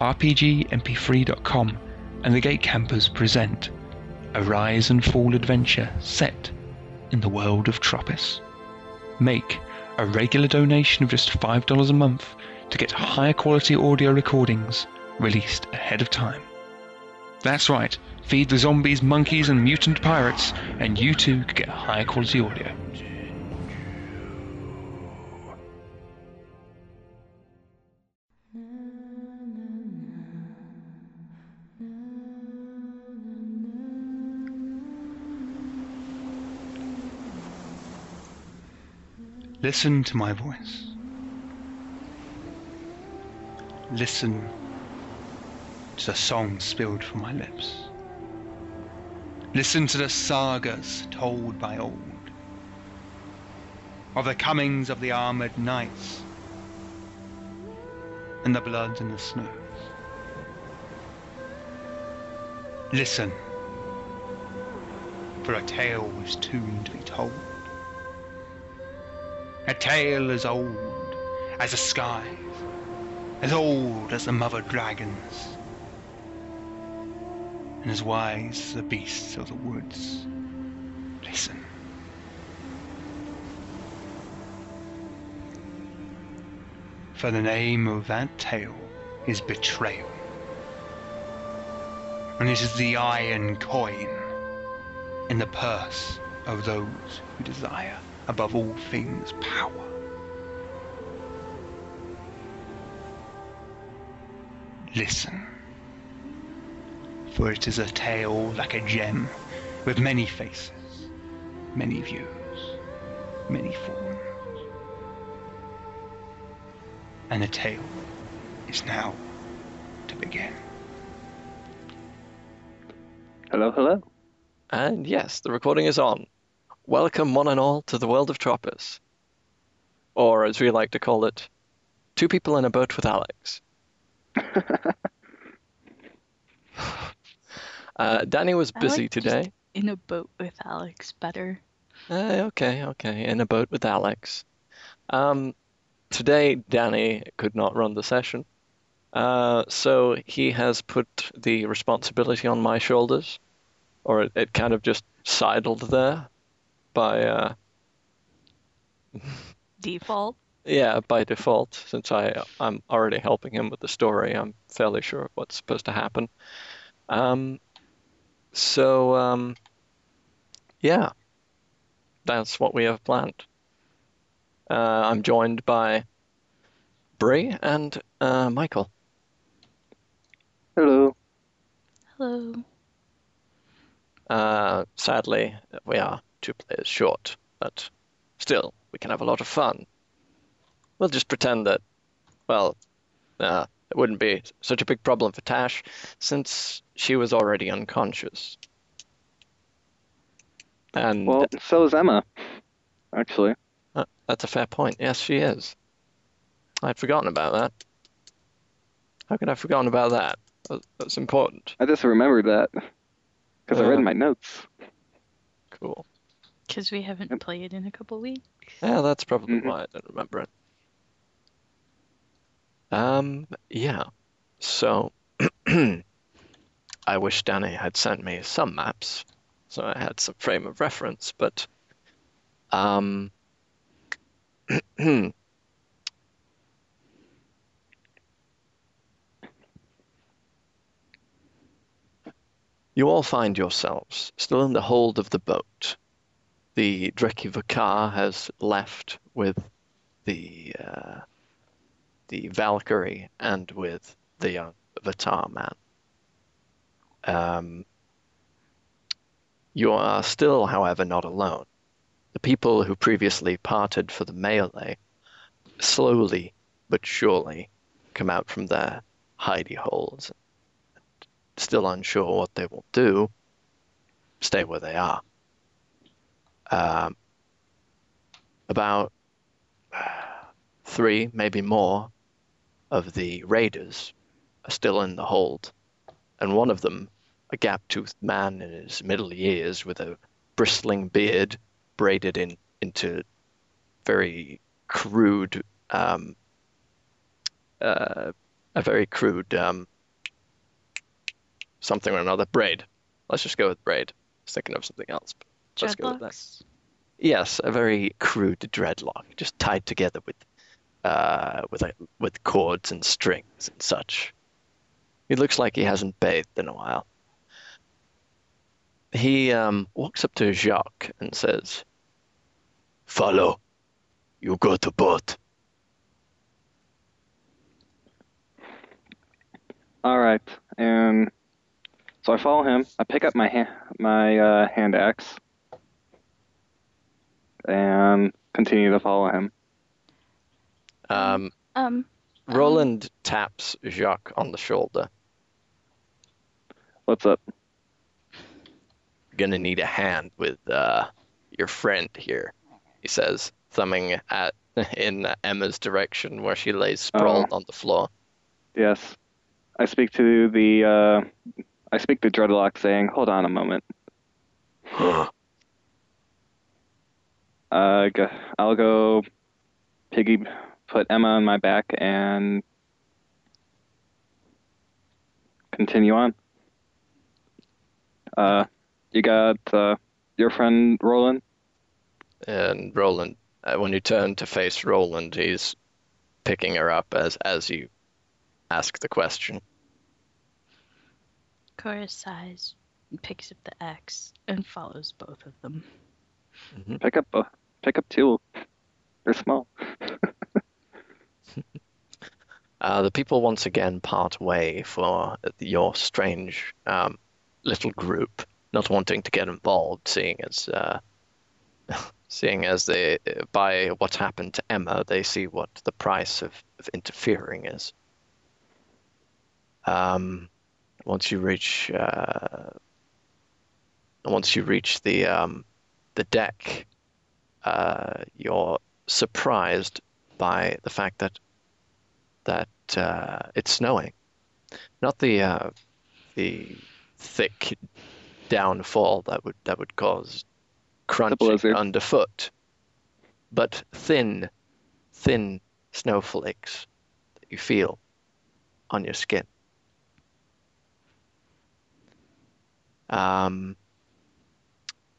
RPGMP3.com and the Gate Campers present a rise and fall adventure set in the world of Tropis. Make a regular donation of just $5 a month to get higher quality audio recordings released ahead of time. That's right, feed the zombies, monkeys, and mutant pirates, and you too could get higher quality audio. Listen to my voice. Listen to the songs spilled from my lips. Listen to the sagas told by old, of the comings of the armored knights, and the blood in the snows. Listen, for a tale was soon to be told. A tale as old as the skies, as old as the mother dragons, and as wise as the beasts of the woods. Listen. For the name of that tale is betrayal. And it is the iron coin in the purse of those who desire above all things power. Listen, for it is a tale like a gem with many faces, many views, many forms. And the tale is now to begin. Hello, hello. And yes, the recording is on. Welcome, one and all, to the world of Tropis. Or, as we like to call it, Two People in a Boat with Alex. uh, Danny was busy like today. in a boat with Alex better. Uh, okay, okay, in a boat with Alex. Um, today, Danny could not run the session. Uh, so he has put the responsibility on my shoulders, or it, it kind of just sidled there by uh, Default. Yeah, by default, since I I'm already helping him with the story, I'm fairly sure of what's supposed to happen. Um, so um, yeah, that's what we have planned. Uh, I'm joined by Bree and uh, Michael. Hello. Hello. Uh, sadly, we are two players short, but still, we can have a lot of fun. We'll just pretend that, well, uh, it wouldn't be such a big problem for Tash, since she was already unconscious. And Well, so is Emma, actually. uh, that's a fair point. Yes, she is. I'd forgotten about that. How could I have forgotten about that? That- That's important. I just remembered that because I read Uh. my notes. Cool. Because we haven't Yep. played in a couple weeks. Yeah, that's probably Mhm. why I don't remember it. Um, yeah. So, I wish Danny had sent me some maps, so I had some frame of reference, but, um, you all find yourselves still in the hold of the boat the Dreki Vakar has left with the uh, the Valkyrie and with the young Vatar man. Um, you are still, however, not alone. The people who previously parted for the melee slowly but surely come out from their hidey holes. Still unsure what they will do, stay where they are um, about three, maybe more, of the raiders are still in the hold, and one of them, a gap-toothed man in his middle years with a bristling beard braided in into very crude um, uh, a very crude um, something or another braid. Let's just go with braid. I was thinking of something else. But let's go with that. Yes, a very crude dreadlock, just tied together with uh, with a, with cords and strings and such. He looks like he hasn't bathed in a while. He um, walks up to Jacques and says, "Follow. You go to boat." All right, and so I follow him. I pick up my hand, my uh, hand axe, and continue to follow him. Um, Um, Roland taps Jacques on the shoulder. What's up? gonna need a hand with uh, your friend here, he says, thumbing at in Emma's direction where she lays sprawled on the floor. Yes, I speak to the. Uh, I speak to Dreadlock, saying, "Hold on a moment. Uh, go, I'll go piggy put Emma on my back and continue on. Uh, you got uh, your friend Roland. And Roland, uh, when you turn to face Roland, he's picking her up as as you ask the question. Cora sighs picks up the axe and follows both of them. Pick up, uh, pick up two. They're small. Uh, the people once again part way for your strange um, little group, not wanting to get involved, seeing as uh, seeing as they by what happened to Emma, they see what the price of, of interfering is. Um, once you reach uh, once you reach the um, the deck, uh, you're surprised by the fact that that uh, it's snowing. Not the uh, the thick downfall that would that would cause crunching underfoot, but thin, thin snowflakes that you feel on your skin. Um,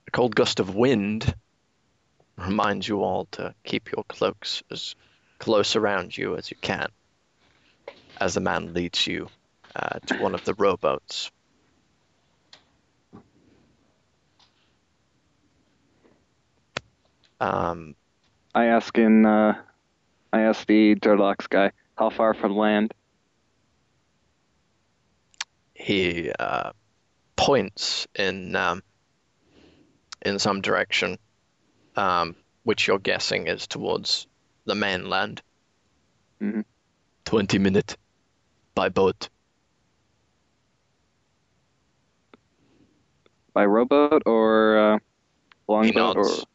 a cold gust of wind reminds you all to keep your cloaks as close around you as you can as the man leads you uh, to one of the rowboats. Um, I ask in. Uh, I ask the Dreadlocks guy, how far from land? he uh, points in um, in some direction, um, which you're guessing is towards the mainland. Mhm. Twenty minute by boat. By rowboat or uh, He longboat or nods.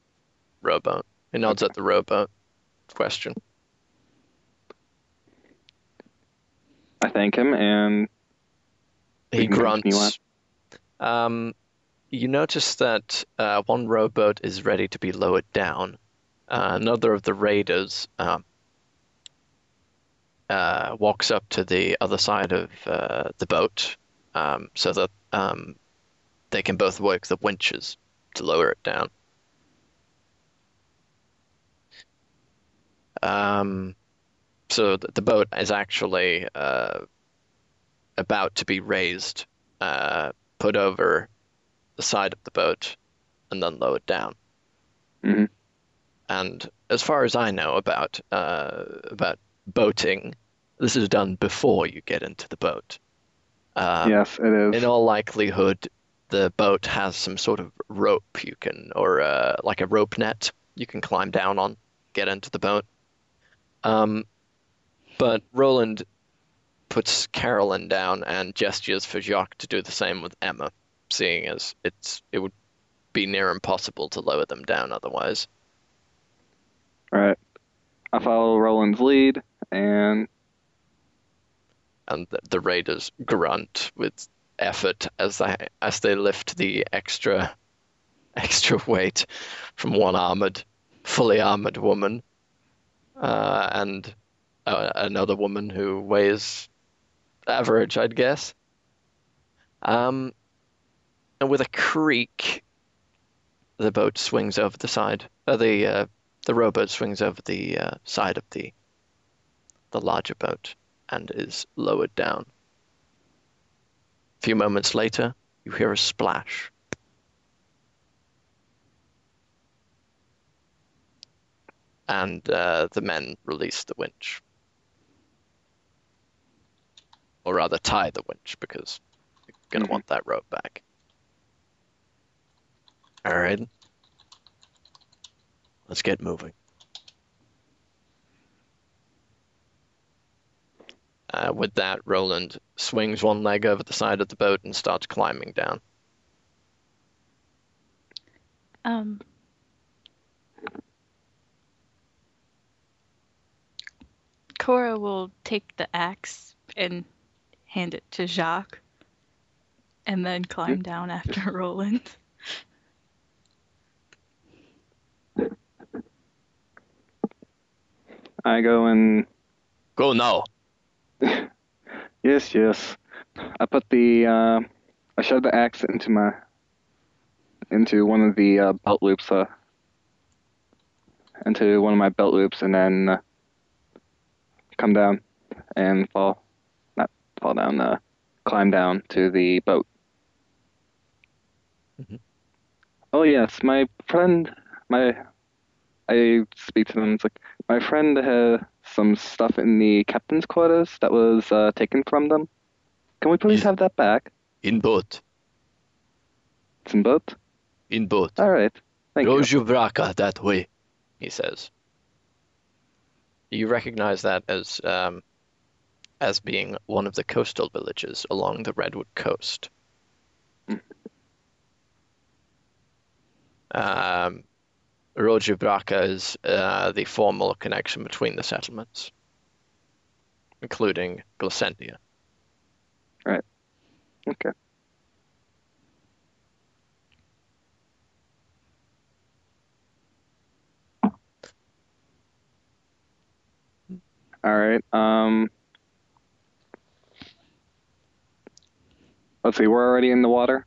Rowboat. He nods at the rowboat. Question. I thank him and He We can continue grunts. Um, you notice that uh, one rowboat is ready to be lowered down. Uh, another of the raiders um, uh, walks up to the other side of uh, the boat um, so that um, they can both work the winches to lower it down. Um, so th- the boat is actually uh, about to be raised, uh, put over the side of the boat, and then lowered down. Mhm. And as far as I know about uh, about boating, this is done before you get into the boat. Um, yes, it is. in all likelihood, the boat has some sort of rope you can, or uh, like a rope net you can climb down on, get into the boat. Um, but Roland puts Carolyn down and gestures for Jacques to do the same with Emma, seeing as it's it would be near impossible to lower them down otherwise. Right. I follow Roland's lead and and the, the raiders grunt with effort as they as they lift the extra extra weight from one armored, fully armored woman, uh, and uh, another woman who weighs average, I'd guess. Um, and with a creak, the boat swings over the side. Uh, the uh, the rowboat swings over the uh, side of the the larger boat and is lowered down. A few moments later, you hear a splash. And uh, the men release the winch. Or rather, tie the winch because you're going to Mhm. want that rope back. All right. Let's get moving. Uh, with that, Roland swings one leg over the side of the boat and starts climbing down. Um. Cora will take the axe and hand it to Jacques, and then climb down after Roland. I go and Go now. yes, yes. I put the uh, I shove the axe into my into one of the uh, belt loops, uh, into one of my belt loops, and then uh, come down and fall, not fall down, uh, climb down to the boat. Mhm. Oh yes, my friend, my I speak to them. It's like my friend had some stuff in the captain's quarters that was uh, taken from them. Can we please Is- have that back? In boat. It's in boat. In boat. All right. Thank you. Rojubraka that way, he says. You recognize that as um, as being one of the coastal villages along the Redwood coast. Um, Rojubraka is uh, the formal connection between the settlements, including Glacendia. Okay. All right. Um. Let's see. We're already in the water.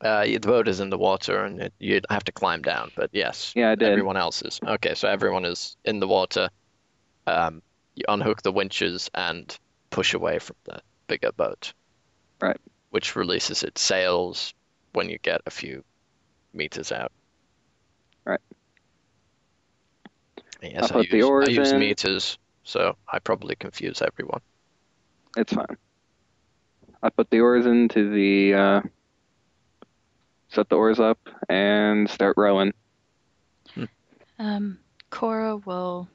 Uh, the boat is in the water, and it, you'd have to climb down. But yes, Yeah, I did. everyone else is. Okay, so everyone is in the water. Um, you unhook the winches and push away from the bigger boat. Right. Which releases its sails when you get a few meters out. Right. Yes, I put the use, I use meters, so I probably confuse everyone. It's fine. I put the oars into the. Uh, set the oars up and start rowing. Um, Cora will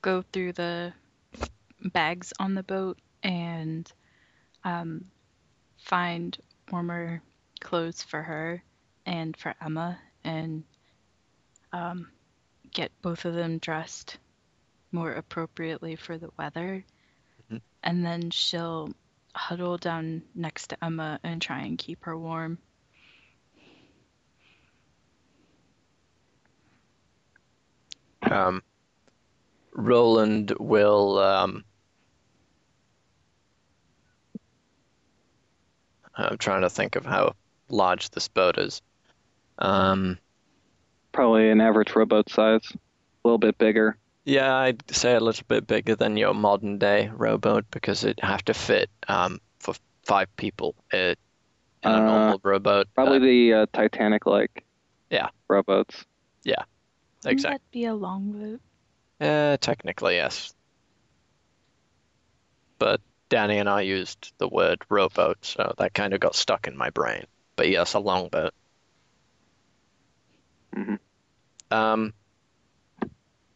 go through the bags on the boat and um, find warmer clothes for her and for Emma and um, get both of them dressed more appropriately for the weather. Mhm. And then she'll huddle down next to Emma and try and keep her warm. Um, Roland will. Um, I'm trying to think of how large this boat is. Um, Probably an average rowboat size, a little bit bigger. yeah, I'd say a little bit bigger than your modern day rowboat because it'd have to fit um, for five people uh, in a Uh, normal rowboat. Probably Uh, the uh, Titanic-like. Yeah. Rowboats. Wouldn't exactly. that be a long boat? Uh, technically, yes. But Danny and I used the word rowboat, so that kind of got stuck in my brain. But yes, a longboat. Mhm. Um,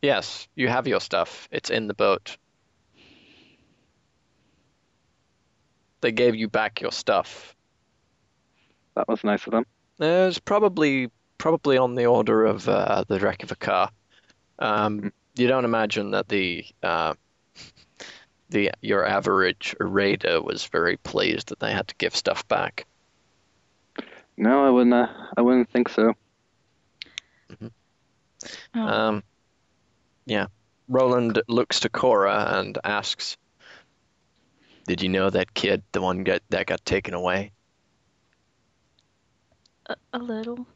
yes, you have your stuff. It's in the boat. They gave you back your stuff. That was nice of them. It's probably probably on the order of uh, the wreck of a car. Um, you don't imagine that the uh, the your average raider was very pleased that they had to give stuff back. No, I wouldn't. Uh, I wouldn't think so. Oh, Um, yeah, Roland looks to Cora and asks, Did you know that kid, the one got, that got taken away? A, a little.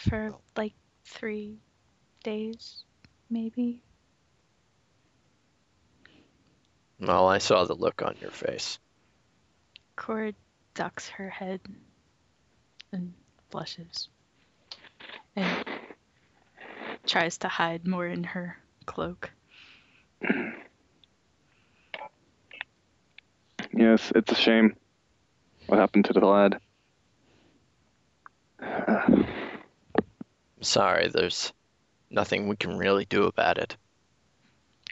For like three days, maybe. Well, I saw the look on your face. Cora ducks her head and blushes and tries to hide more in her cloak. Yes, it's a shame what happened to the lad. Sorry, there's nothing we can really do about it.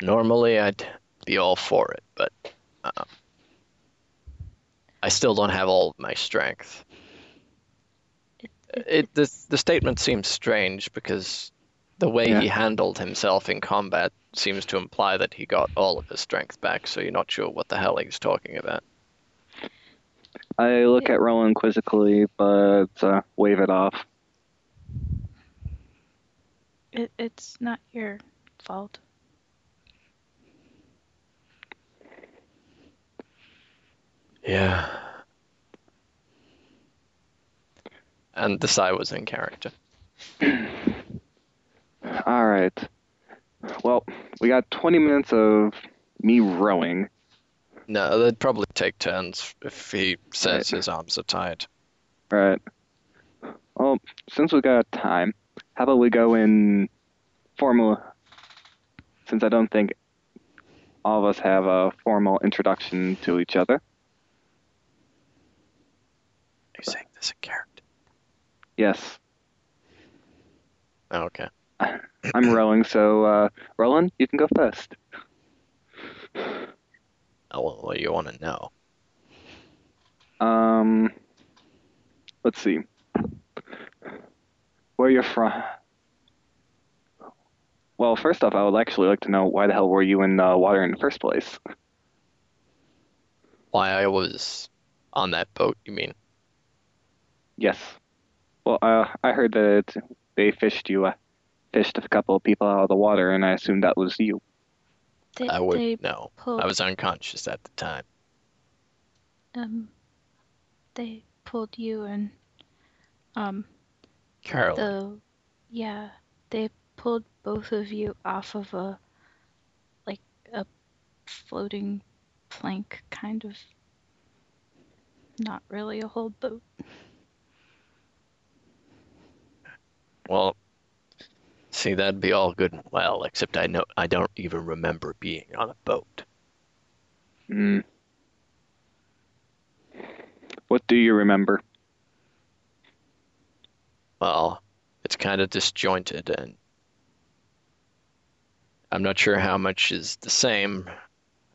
Normally, I'd be all for it, but uh, I still don't have all of my strength. It, It the the statement seems strange because the way he handled himself in combat seems to imply that he got all of his strength back. So you're not sure what the hell he's talking about. I look at Roland quizzically, but uh, wave it off. It, it's not your fault. Yeah. And the Psy was in character. All right. Well, we got 20 minutes of me rowing. No, they'd probably take turns if he says Right. his arms are tied. Right. Well, since we've got time, how about we go in formal? Since I don't think all of us have a formal introduction to each other. Are you saying this in character? Yes, Oh, okay. I'm rowing, so uh, Roland, you can go first. Oh, well, what do you want to know? Um, let's see. Where you're from? Well, first off, I would actually like to know why the hell were you in the water in the first place? Why I was on that boat, you mean? Yes. Well, uh, I heard that they fished you, uh, fished a couple of people out of the water, and I assumed that was you. They, I would no. pulled, I was unconscious at the time. um, they pulled you and, um, Carolyn. the, yeah, they pulled both of you off of a, like a floating plank, kind of. Not really a whole boat. Well, see, that'd be all good and well, except I know I don't even remember being on a boat. Hmm. What do you remember? Well, it's kind of disjointed, and I'm not sure how much is the same,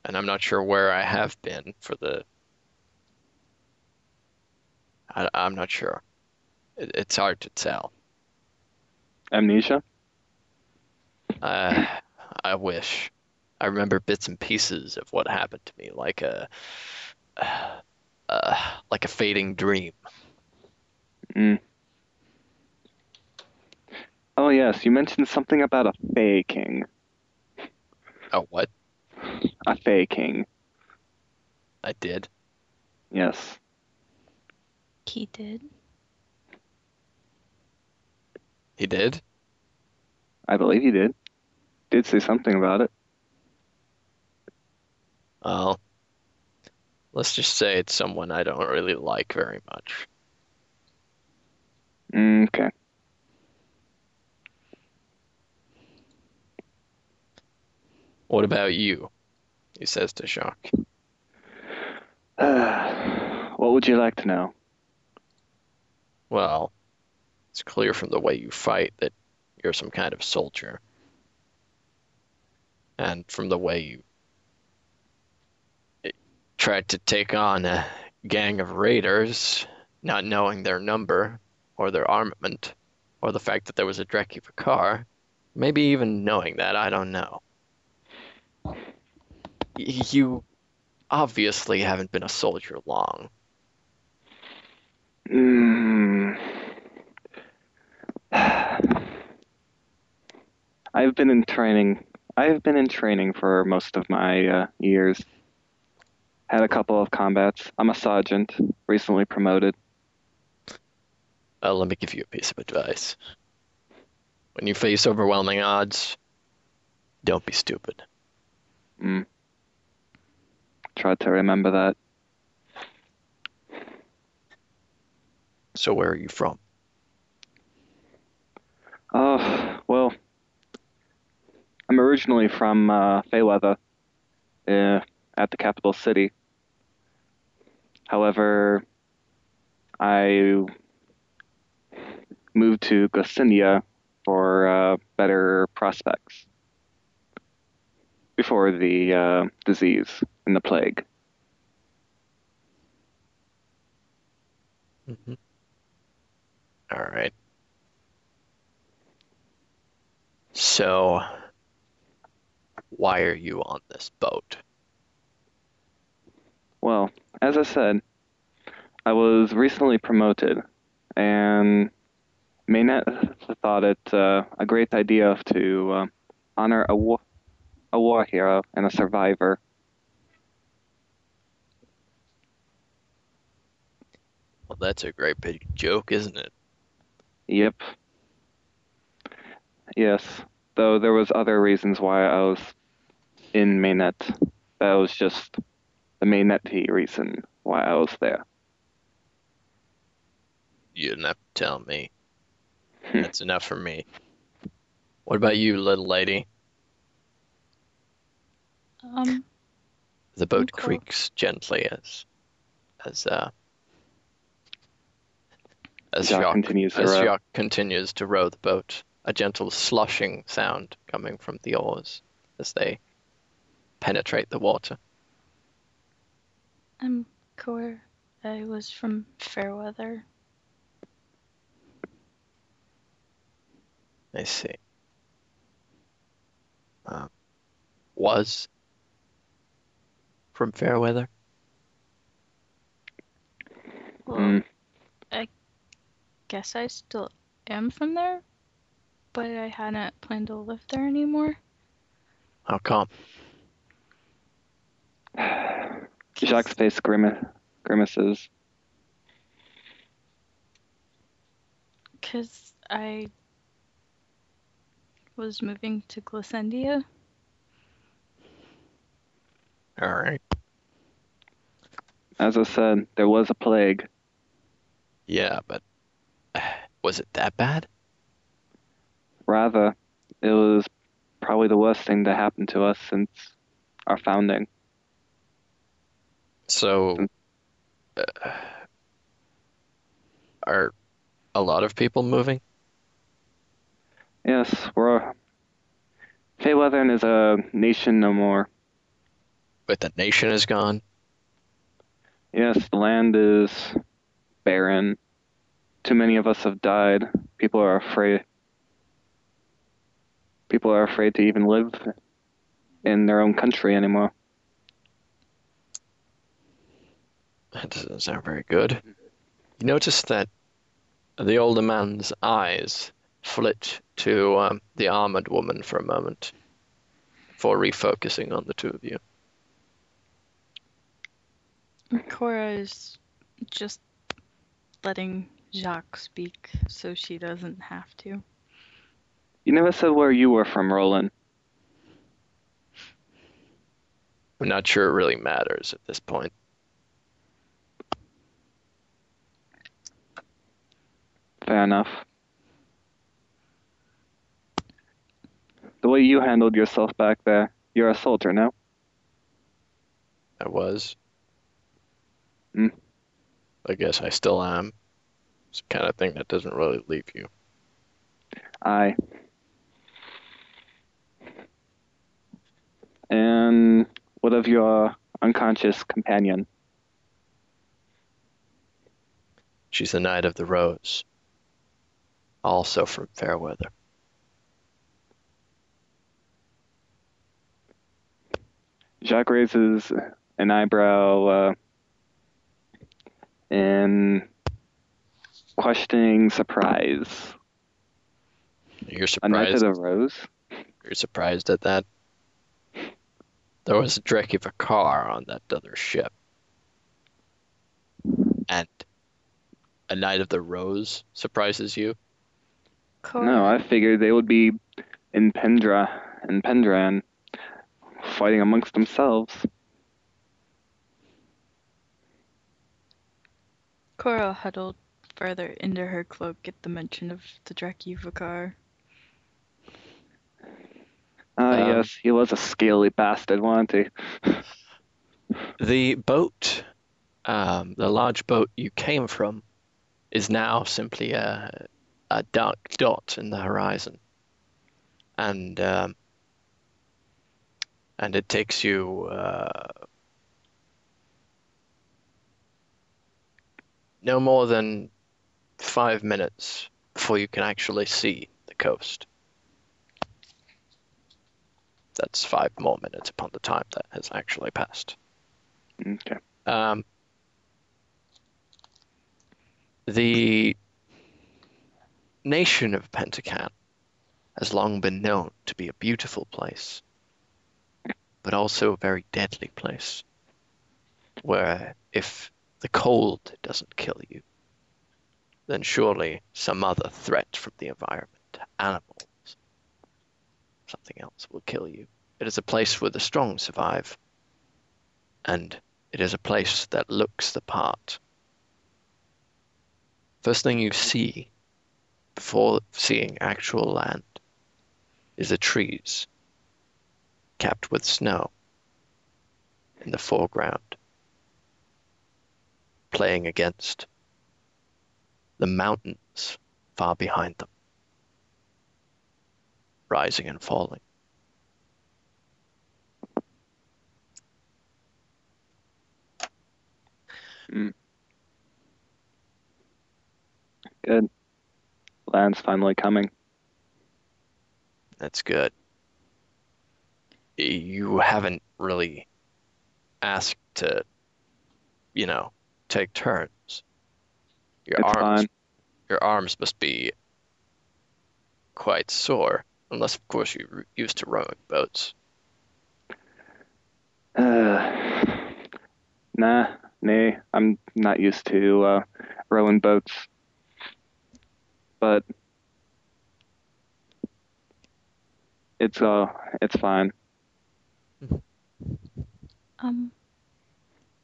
and I'm not sure where I have been for the. I, I'm not sure. It, it's hard to tell. Amnesia? Uh, I wish. I remember bits and pieces of what happened to me, like a, uh, like a fading dream. Hmm. Oh yes, you mentioned something about a Fey King. Oh, what? A Fey King. I did. Yes. He did. He did. I believe he did. Did say something about it. Well, let's just say it's someone I don't really like very much. Mm, Okay. What about you? He says to Jacques. what would you like to know? Well, it's clear from the way you fight that you're some kind of soldier. And from the way you tried to take on a gang of raiders, not knowing their number, or their armament, or the fact that there was a Dracula car, maybe even knowing that, I don't know. You obviously haven't been a soldier long. Mm. I've been in training I've been in training for most of my uh, years. Had a couple of combats. I'm a sergeant, recently promoted. Well, let me give you a piece of advice. When you face overwhelming odds, don't be stupid. Mm. Tried to remember that. So, where are you from? Oh, well, I'm originally from uh, Feyweather, uh, at the capital city. However, I moved to Goscindia for uh, better prospects before the uh, disease and the plague. Mm-hmm. All right. So, why are you on this boat? Well, as I said, I was recently promoted, and Mainnet thought it uh, a great idea to uh, honor a war, a war hero and a survivor. Well, that's a great big joke, isn't it? Yep. Yes, though there was other reasons why I was in Mainnet. That was just the Mainnet reason why I was there. You didn't have to tell me. Hmm. That's enough for me. What about you, little lady? Um, The boat cool. creaks gently as as uh as Jacques Jacques, continues to as row. Jacques continues to row the boat. A gentle slushing sound coming from the oars as they penetrate the water. I'm Core. I was from Fairweather. I see. Um, was from Fairweather. Well, Mm. guess I still am from there, but I hadn't planned to live there anymore. How come? Jacques' face grim- grimaces. Because I was moving to Glycendia. All right. As I said, there was a plague. Yeah, but was it that bad? Rather, it was probably the worst thing to happen to us since our founding. So, uh, are a lot of people moving? Yes, we're. Feyweathern is a nation no more. But the nation is gone. Yes, the land is barren. Too many of us have died. People are afraid. People are afraid to even live in their own country anymore. That doesn't sound very good. You notice that the older man's eyes flit to um, the armored woman for a moment before refocusing on the two of you. Cora is just letting Jacques speak so she doesn't have to. You never said where you were from, Roland. I'm not sure it really matters at this point. Fair enough. The way you handled yourself back there, you're a soldier now. I was. Hmm. I guess I still am. It's the kind of thing that doesn't really leave you. I. And what of your unconscious companion? She's the Knight of the Rose, also from Fairweather. Jacques raises an eyebrow uh, in questioning surprise. You're surprised A knight of the rose? You're surprised at that. there was a wreck of a car on that other ship. And a Knight of the Rose surprises you. No, I figured they would be in Pendra and Pendran fighting amongst themselves. Cora huddled further into her cloak at the mention of the Drakivakar. Ah, Um, yes, he was a scaly bastard, wasn't he? The boat, um, the large boat you came from, is now simply a, a dark dot in the horizon. And um, and it takes you uh, no more than five minutes before you can actually see the coast. That's five more minutes upon the time that has actually passed. Okay. Um, the nation of Pentacan has long been known to be a beautiful place, but also a very deadly place, where if the cold doesn't kill you, then surely some other threat from the environment, animals, something else will kill you. It is a place where the strong survive, and it is a place that looks the part. First thing you see before seeing actual land is the trees capped with snow in the foreground, playing against the mountains far behind them, rising and falling. Hmm. Good. Land's finally coming. That's good. You haven't really asked to, you know, take turns. Your It's arms, fine. your arms must be quite sore, unless of course you're used to rowing boats. Uh, nah, nay, I'm not used to uh, rowing boats. But it's uh, it's fine. Um,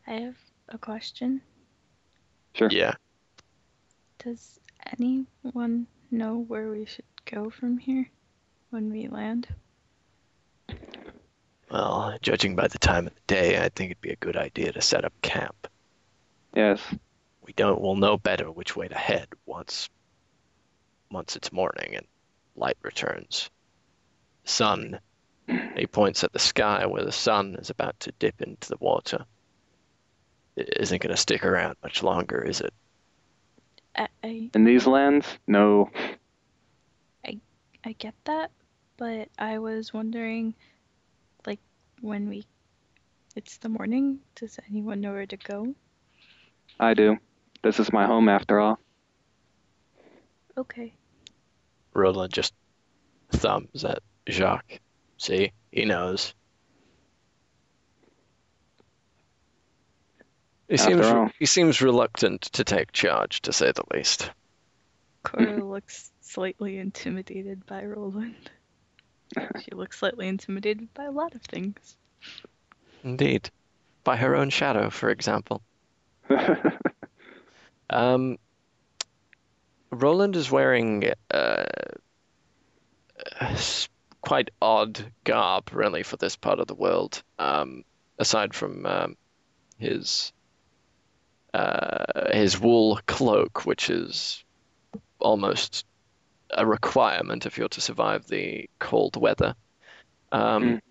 I have a question. Sure. Yeah. Does anyone know where we should go from here when we land? Well, judging by the time of the day, I think it'd be a good idea to set up camp. Yes. We don't. We'll know better which way to head once, once it's morning and light returns. Sun. He points at the sky where the sun is about to dip into the water. It isn't going to stick around much longer, is it? I, I In these lands, no. I I get that, but I was wondering, like, when we, it's the morning. Does anyone know where to go? I do. This is my home after all. Okay. Roland just thumbs at Jacques. See, he knows. He After seems all. he seems reluctant to take charge, to say the least. Cora looks slightly intimidated by Roland. She looks slightly intimidated by a lot of things. Indeed, by her own shadow, for example. Um, Roland is wearing uh, a s- quite odd garb, really, for this part of the world. Um, aside from um, his uh, his wool cloak, which is almost a requirement if you're to survive the cold weather. Um, Mm.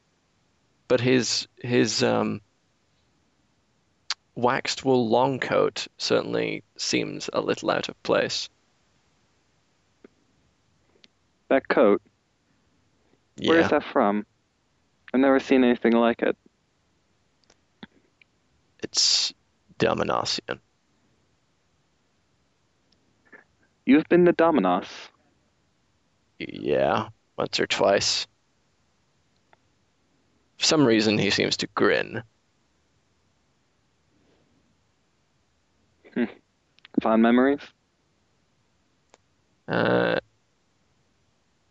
But his his um, waxed wool long coat certainly seems a little out of place. that coat, Yeah. where is that from? I've never seen anything like it. It's Dominosian. You've been to Dominos. Yeah, once or twice. For some reason, he seems to grin. Hmm. Fond memories. Uh,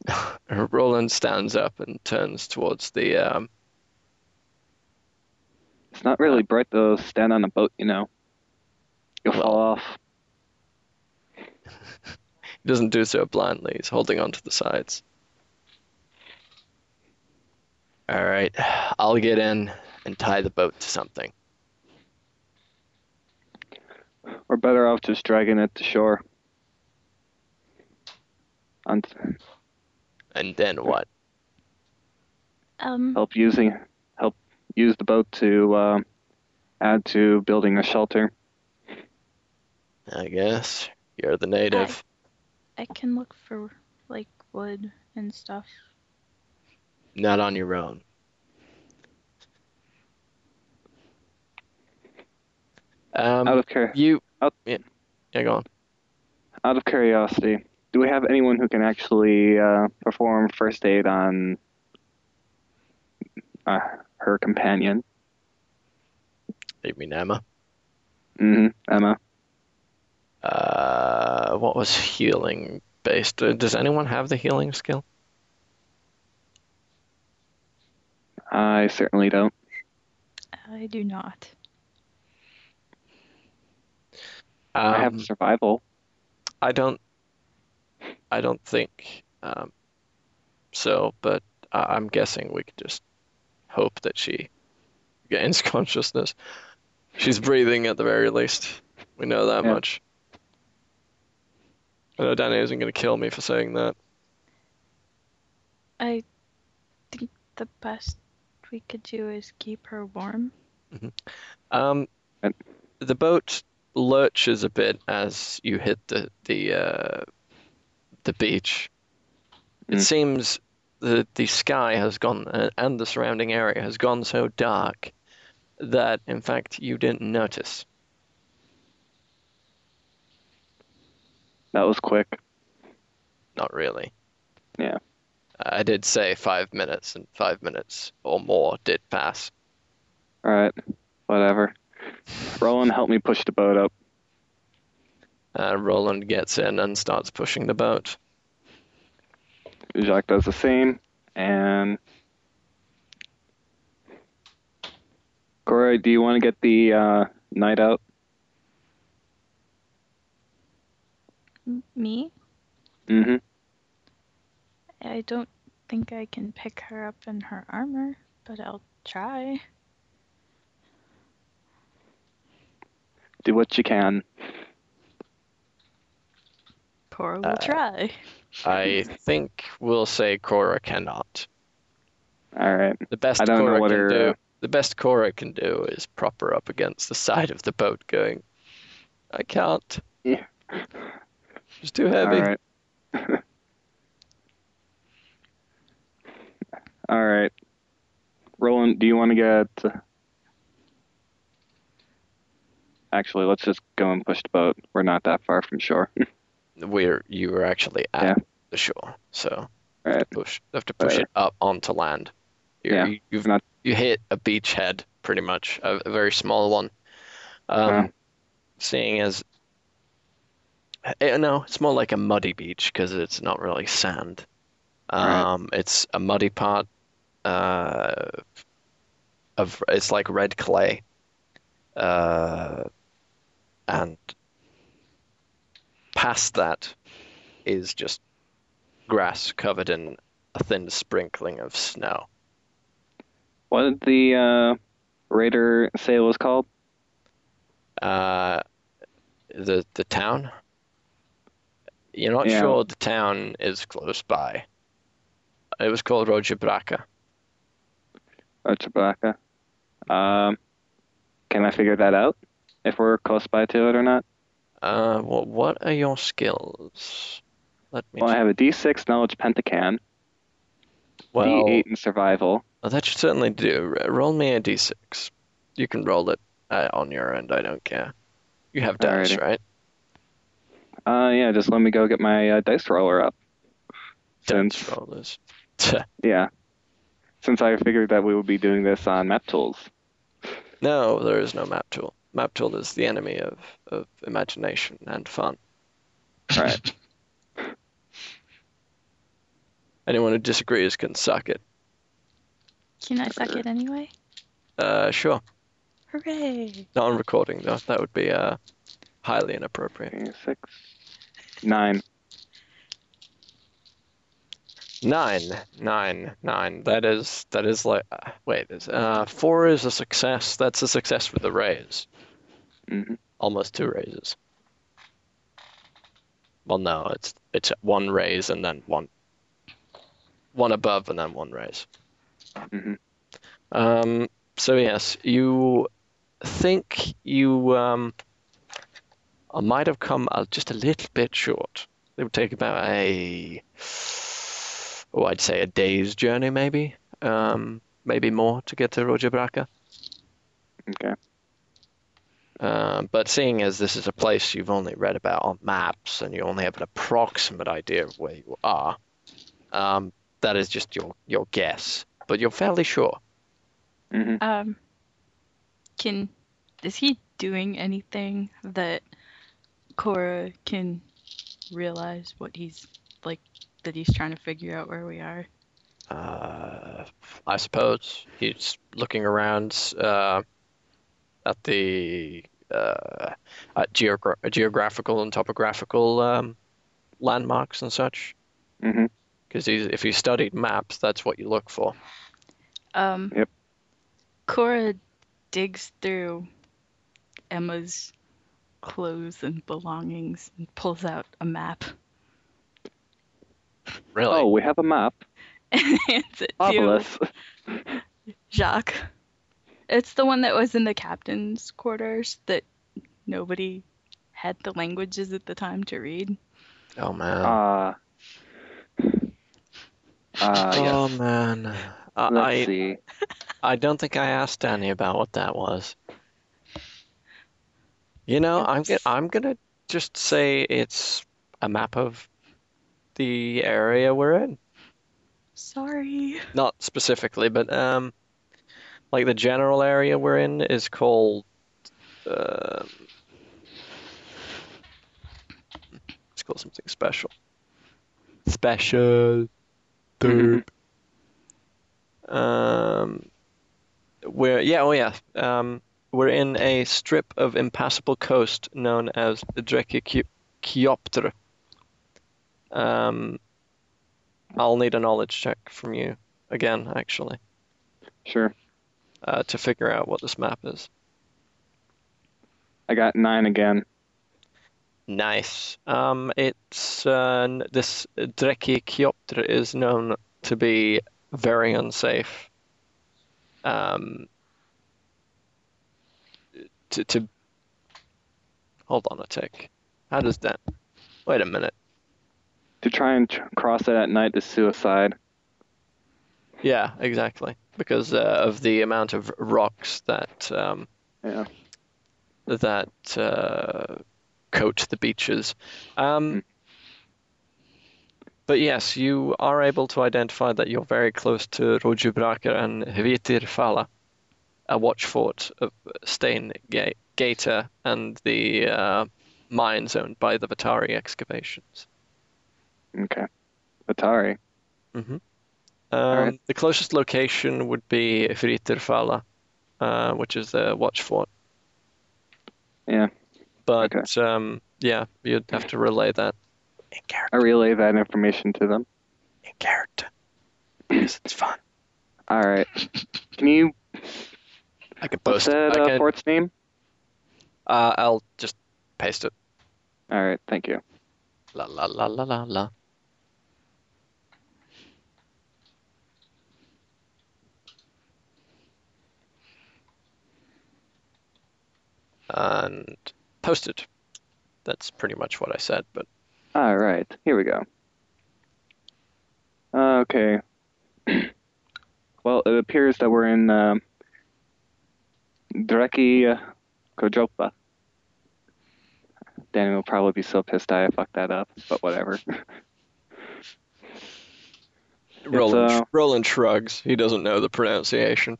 Roland stands up and turns towards the. Um, It's not really bright to stand on a boat, you know. You'll Well- fall off. he doesn't do so blindly. He's holding onto the sides. All right, I'll get in and tie the boat to something. We're better off just dragging it to shore. And And then what? Um, help using help use the boat to uh, add to building a shelter. I guess you're the native. I can look for like wood and stuff. Not on your own. Um, out of cur- you. out- yeah, yeah, go on. out of curiosity, do we have anyone who can actually uh, perform first aid on uh, her companion? You mean Emma? Mm-hmm, Emma. Uh, what was healing based? Uh, Does anyone have the healing skill? I certainly don't. I do not. I Um, have survival. I don't. I don't think um, so, but I- I'm guessing we could just hope that she gains consciousness. She's breathing at the very least. We know that Yeah. much. I know Danny isn't going to kill me for saying that. I think the best we could do is keep her warm. Um, And- the boat lurches a bit as you hit the the uh, the beach. It Mm. seems the the sky has gone uh, and the surrounding area has gone so dark that in fact you didn't notice. That was quick. Not really. Yeah. I did say five minutes, and five minutes or more did pass. All right, whatever. Roland, help me push the boat up. Uh, Roland gets in and starts pushing the boat. Jacques does the same, and Corey, do you want to get the uh, knight out? Me? Mm-hmm. I don't think I can pick her up in her armor, but I'll try. Do what you can. Cora will Uh, try. I think we'll say Cora cannot. All right. The best I don't know Cora what can her, do. The best Cora can do is prop her up against the side of the boat, going, "I can't. Yeah. She's too heavy." All right. All right. Roland, do you want to get? Actually, let's just go and push the boat. We're not that far from shore. We're you were actually at Yeah. the shore, so Right. push have to push Whatever. it up onto land. You're, Yeah, you, you've not- you hit a beachhead pretty much, a, a very small one. Um. Seeing as eh, no, it's more like a muddy beach because it's not really sand. Right. Um, it's a muddy part uh, of it's like red clay, uh, and past that is just grass covered in a thin sprinkling of snow. What did the uh, raider say it was called? Uh, the the town. You're not Yeah. sure the town is close by. It was called Rojabraka. Oh, Chewbacca. Um, can I figure that out? If we're close by to it or not? Uh, what what are your skills? Let me. Well, I have a D6 knowledge pentacan, well, D8 in survival. well, that should certainly do. Roll me a d6. You can roll it uh, on your end. I don't care. You have dice, Alrighty. right? Uh, yeah, just let me go get my uh, dice roller up. Dice Since rollers. yeah, since I figured that we would be doing this on Map Tools. No, there is no map tool. Map tool is the enemy of, of imagination and fun. Right. Anyone who disagrees can suck it. Can I suck it anyway? Uh, sure. Hooray! Not on recording though. That would be uh highly inappropriate. Okay, Six, nine. Nine, nine, nine. That is that is like uh, wait. Is, uh, four is a success. That's a success for the raise. Hmm Almost two raises. Well, no, it's it's one raise and then one one above and then one raise. hmm Um, so yes, you think you um, uh, might have come uh, just a little bit short. It would take about a, oh, I'd say a day's journey, maybe, um, maybe more to get to Roger Braca. Okay. Um, but seeing as this is a place you've only read about on maps and you only have an approximate idea of where you are, um, that is just your your guess. But you're fairly sure. hmm Um, can is he doing anything that Cora can realize what he's like that he's trying to figure out where we are? Uh, I suppose he's looking around uh, at the uh, at geogra- geographical and topographical um, landmarks and such. Because if you studied maps, that's what you look for. Um, Yep. Cora digs through Emma's clothes and belongings and pulls out a map Really? Oh, we have a map. and hands it to Marvelous. Jacques. It's the one that was in the captain's quarters that nobody had the languages at the time to read. Oh man. Ah. Ah, oh yes. man. I Let's I, see. I don't think I asked Danny about what that was. You know, I'm gonna I'm gonna just say it's a map of the area we're in. Sorry. Not specifically, but um, like the general area we're in is called um, it's called something special. Special. Mhm. Um, we're yeah, oh yeah. Um, we're in a strip of impassable coast known as the Drekiopter. Um, I'll need a knowledge check from you again, actually, Sure. Uh, to figure out what this map is. I got nine again. Nice. Um, it's uh, n- this Drekiopter is known to be very unsafe. Um, to to hold on a tick. How does that? Wait a minute. To try and tr- cross it at night is suicide. Yeah, exactly. Because uh, of the amount of rocks that um, Yeah. that uh, coat the beaches. Um, but yes, you are able to identify that you're very close to Rojubraker and Hvitirfala, a watch fort of Stein Ga- Gator and the uh, mines owned by the Vatari excavations. Okay. Atari. Um, right. The closest location would be Hvitirfala, uh, which is the watch fort. Yeah. But um, yeah, you'd have to relay that in I relay that information to them. In character, because it's fun. All right. Can you I could what's post. it. that I uh, could, fort's name? uh, I'll just paste it. All right. Thank you. La la la la la la. And posted. That's pretty much what I said, but All right. Here we go. Uh, okay. well, it appears that we're in um, Dreki uh, Kojopa. Danny will probably be so pissed I fucked that up, but whatever. Roland, uh, Roland shrugs. He doesn't know the pronunciation.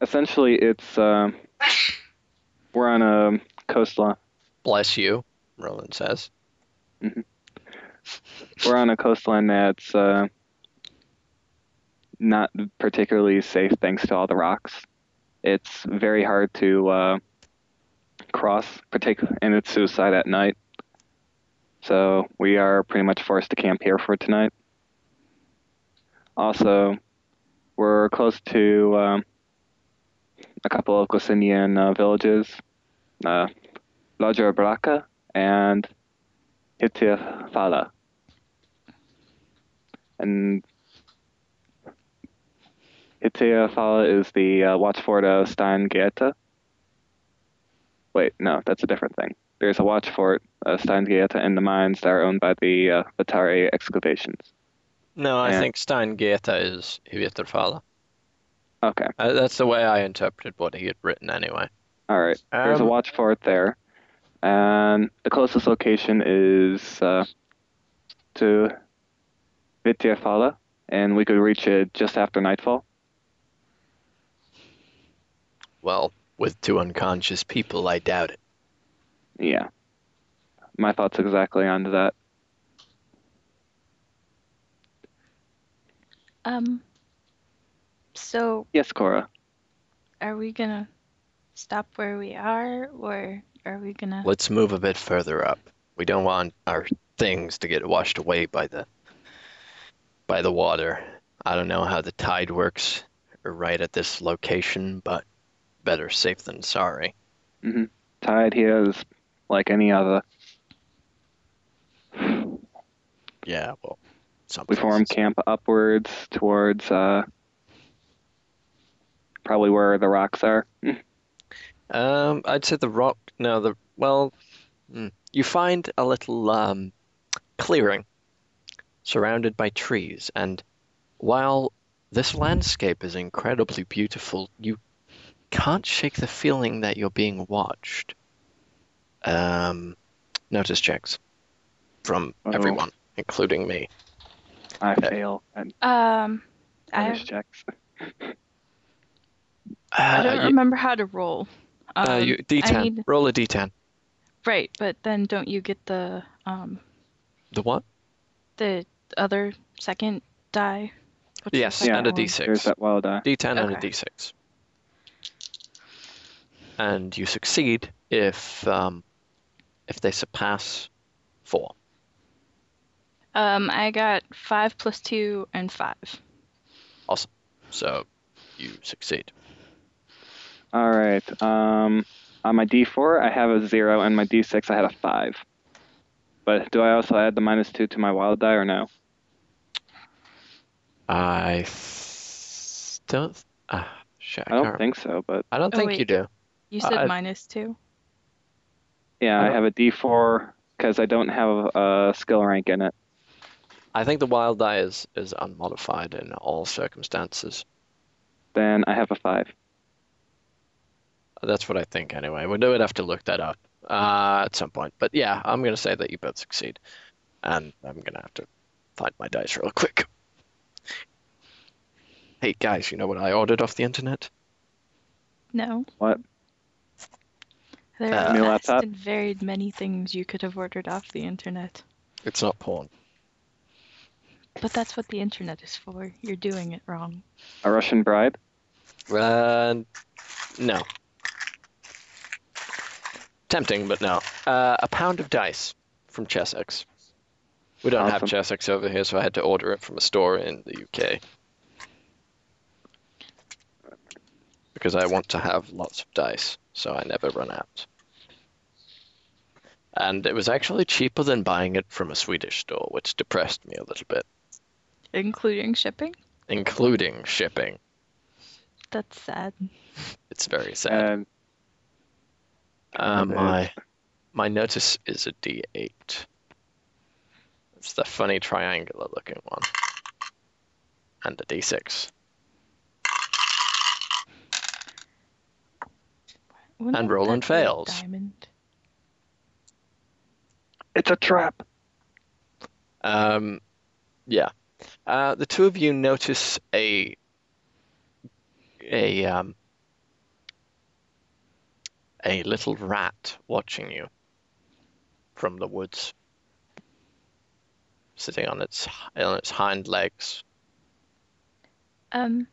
Essentially, it's uh, we're on a coastline. Bless you, Roland says. We're on a coastline that's uh, not particularly safe thanks to all the rocks. It's very hard to uh, cross, particular, and it's suicide at night. So we are pretty much forced to camp here for tonight. Also, we're close to um, a couple of Gosinian uh, villages, uh, Braca and Hitifala. And Hitifala is the uh, watchfort of Stein Gaeta. Wait, no, that's a different thing. There's a watchfort, uh, Stein Gaeta, in the mines that are owned by the uh, Vatare excavations. No, I Yeah. think Steingeta is Huviterfala. Okay, Uh, that's the way I interpreted what he had written anyway. all right. There's a watch for it there, and the closest location is uh, to Vityafala, and we could reach it just after nightfall. Well, with two unconscious people, I doubt it. Yeah. My thoughts exactly on that. Um. So, Yes, Cora. are we gonna stop where we are, or are we gonna? Let's move a bit further up. We don't want our things to get washed away by the by the water. I don't know how the tide works right at this location, but better safe than sorry. Mhm. Tide here is like any other. Yeah, well, We form camp upwards towards uh, probably where the rocks are. Um, I'd say the rock. No, the well, hmm. you find a little um, clearing surrounded by trees, and while this landscape is incredibly beautiful, you can't shake the feeling that you're being watched. Um, notice checks from Uh-oh. everyone, including me. I Yeah. fail at Um, I punish checks. I don't Uh, you, remember how to roll. Um, uh, you, I D10. need- Roll a D10. right, but then don't you get the um The what? the other second die? What's Yes, second and a one? D6. There's that wild die. D10 and a Okay. D6. And you succeed if um, if they surpass four. Um, I got five plus two and five. Awesome. So you succeed. All right. Um, on my D4, I have a zero, and my D6, I had a five. But do I also add the minus two to my wild die or no? I don't. Uh, shit, I, I don't can't- think so, but I don't Oh, think wait. you do. You said I- minus two. yeah, I Uh, have a D4 because I don't have a skill rank in it. I think the wild die is is unmodified in all circumstances. Then I have a five. That's what I think anyway. We would have to look that up uh, at some point. But yeah, I'm gonna say that you both succeed, and I'm gonna have to find my dice real quick. Hey guys, you know what I ordered off the internet? No. What? There Uh, are New vast and varied many things you could have ordered off the internet. It's not porn. But that's what the internet is for. You're doing it wrong. A Russian bribe? Uh, no. Tempting, but no. Uh, a pound of dice from Chessex. We don't have Awesome. Chessex over here, so I had to order it from a store in the UK. Because I want to have lots of dice, so I never run out. And it was actually cheaper than buying it from a Swedish store, which depressed me a little bit, Including shipping? including shipping. That's sad. It's very sad. And Uh, my my notice is a D8. It's the funny triangular looking one. And a D6. Wouldn't And Roland fails. Diamond. it's a trap. Um, yeah. Uh, the two of you notice a a um, a little rat watching you from the woods, sitting on its on its hind legs. Um,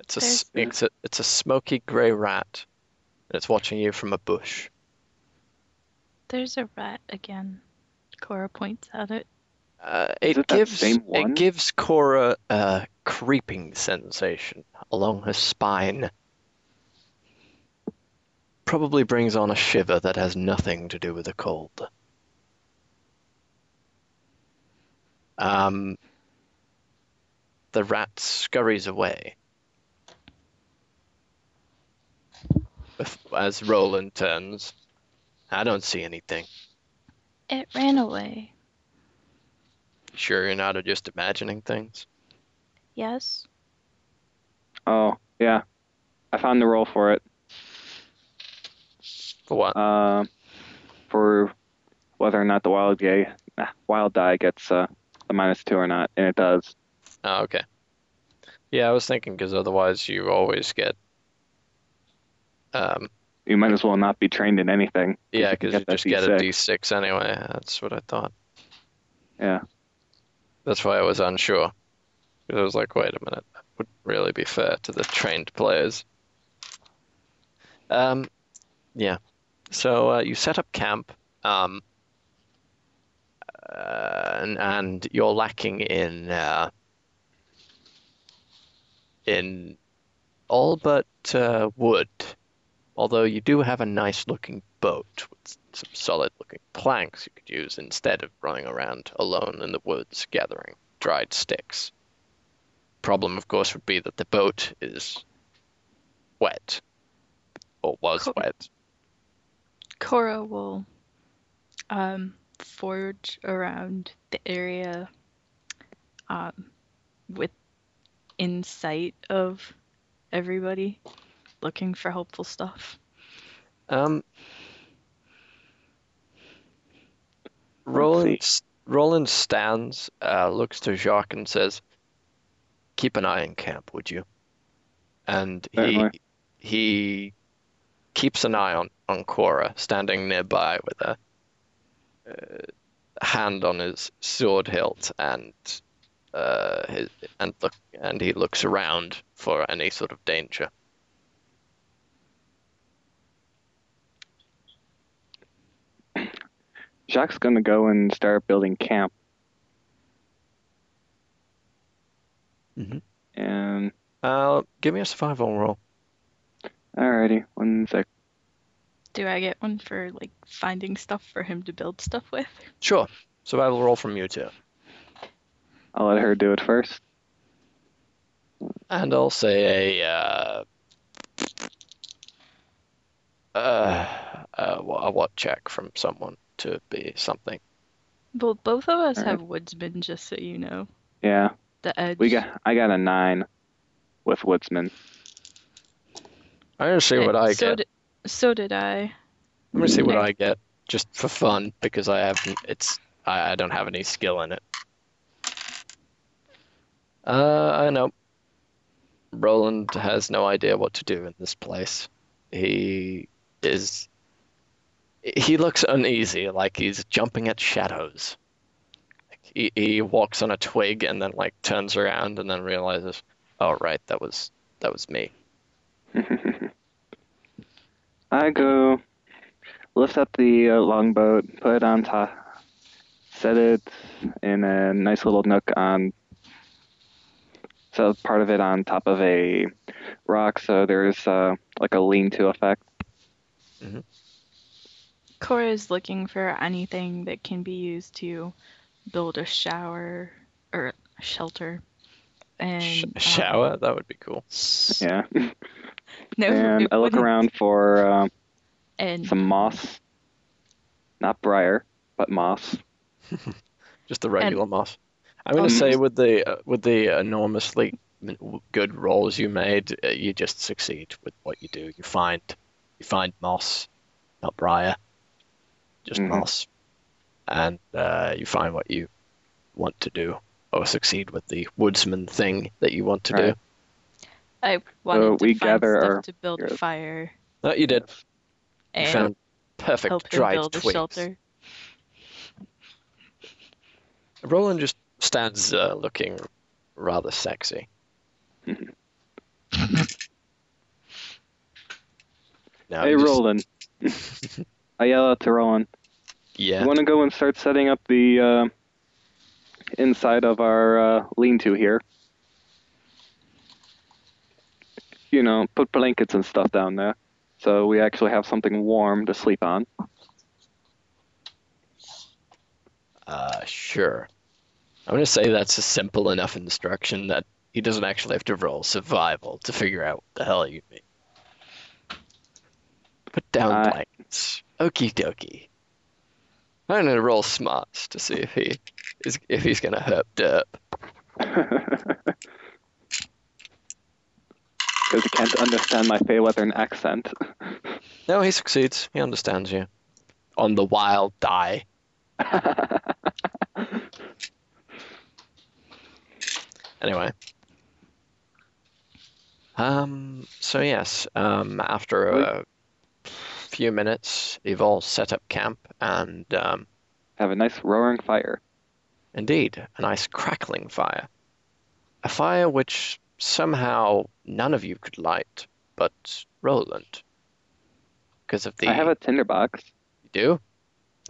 It's a There's s- the- it's a it's a smoky grey rat, and it's watching you from a bush. there's a rat again. Cora points at it. Uh, it it gives it gives Cora a creeping sensation along her spine. Probably brings on a shiver that has nothing to do with the cold. Um, the rat scurries away. As Roland turns, I don't see anything. It ran away. Sure, you're not just imagining things. Yes. Oh, yeah. I found the roll for it. For what? Uh, for whether or not the wild gay, ah, wild die gets uh, a minus two or not, and it does. Oh, okay. Yeah, I was thinking because otherwise you always get. Um, You might as well not be trained in anything. yeah, because you that just get a D6. D6 anyway. That's what I thought. Yeah. That's why I was unsure. Because I was like, wait a minute, that wouldn't really be fair to the trained players. Um, yeah. So uh, you set up camp, um, uh, and, and you're lacking in uh, in all but uh, wood. Although you do have a nice looking boat with some solid looking planks you could use instead of running around alone in the woods gathering dried sticks. Problem, of course, would be that the boat is wet, or was wet. Cora will um, forge around the area um, with in sight of everybody, looking for helpful stuff. Um, Roland, Roland stands, uh, looks to Jacques and says, "Keep an eye in camp, would you?" And he Certainly. he keeps an eye on on Cora, standing nearby with a uh, hand on his sword hilt, and uh, his, and look and he looks around for any sort of danger. Jacques gonna go and start building camp. Mhm. And Uh, give me a survival roll. Alrighty, one sec. Do I get one for like finding stuff for him to build stuff with? Sure, survival roll from you two. I'll let her do it first. And I'll say a uh, uh, uh, a what check from someone to be something. Well, both of us Alright. have woodsman, just so you know. Yeah, The edge. we got. I got a nine with woodsman. I'm gonna see what I so get. Did, so did I. I'm gonna see what I get, just for fun, because I have it's I, I don't have any skill in it. Uh, I know. Roland has no idea what to do in this place. He is. He looks uneasy, like he's jumping at shadows. Like he, he walks on a twig and then like turns around and then realizes, oh right, that was that was me. I go lift up the uh, longboat, put it on top, set it in a nice little nook on. So part of it on top of a rock, so there's uh, like a lean-to effect. Mhm. Cora is looking for anything that can be used to build a shower or a shelter. And Sh- um, shower, that would be cool. Yeah, no, and I look wouldn't. around for uh, and some moss, not briar, but moss. Just the regular moss. I'm gonna Um, say with the uh, with the enormously good rolls you made, uh, you just succeed with what you do. You find you find moss, not briar, just Mhm. moss, and uh, you find what you want to do, or succeed with the woodsman thing that you want to Right. I wanted to we find gather stuff our- to build a fire do. No, you did. You and found perfect help him dried build a twigs. shelter. Roland just stands uh, looking rather sexy. Now hey, just- Roland. I yell out to Roland. Yeah. You want to go and start setting up the uh, inside of our uh, lean-to here? You know, put blankets and stuff down there, so we actually have something warm to sleep on. Uh, sure. I'm gonna say that's a simple enough instruction that he doesn't actually have to roll survival to figure out what the hell you mean. Put down Uh, blankets. Okie dokie. I'm gonna roll smarts to see if he is if he's gonna herp derp. Because he can't understand my Feyweathern accent. No, he succeeds. He understands you. On the wild die. Anyway. Um, so yes, um, after a few minutes, you've all set up camp and, um, have a nice roaring fire. indeed, a nice crackling fire. A fire which somehow none of you could light, but Roland. Because of the... I have a tinderbox. You do?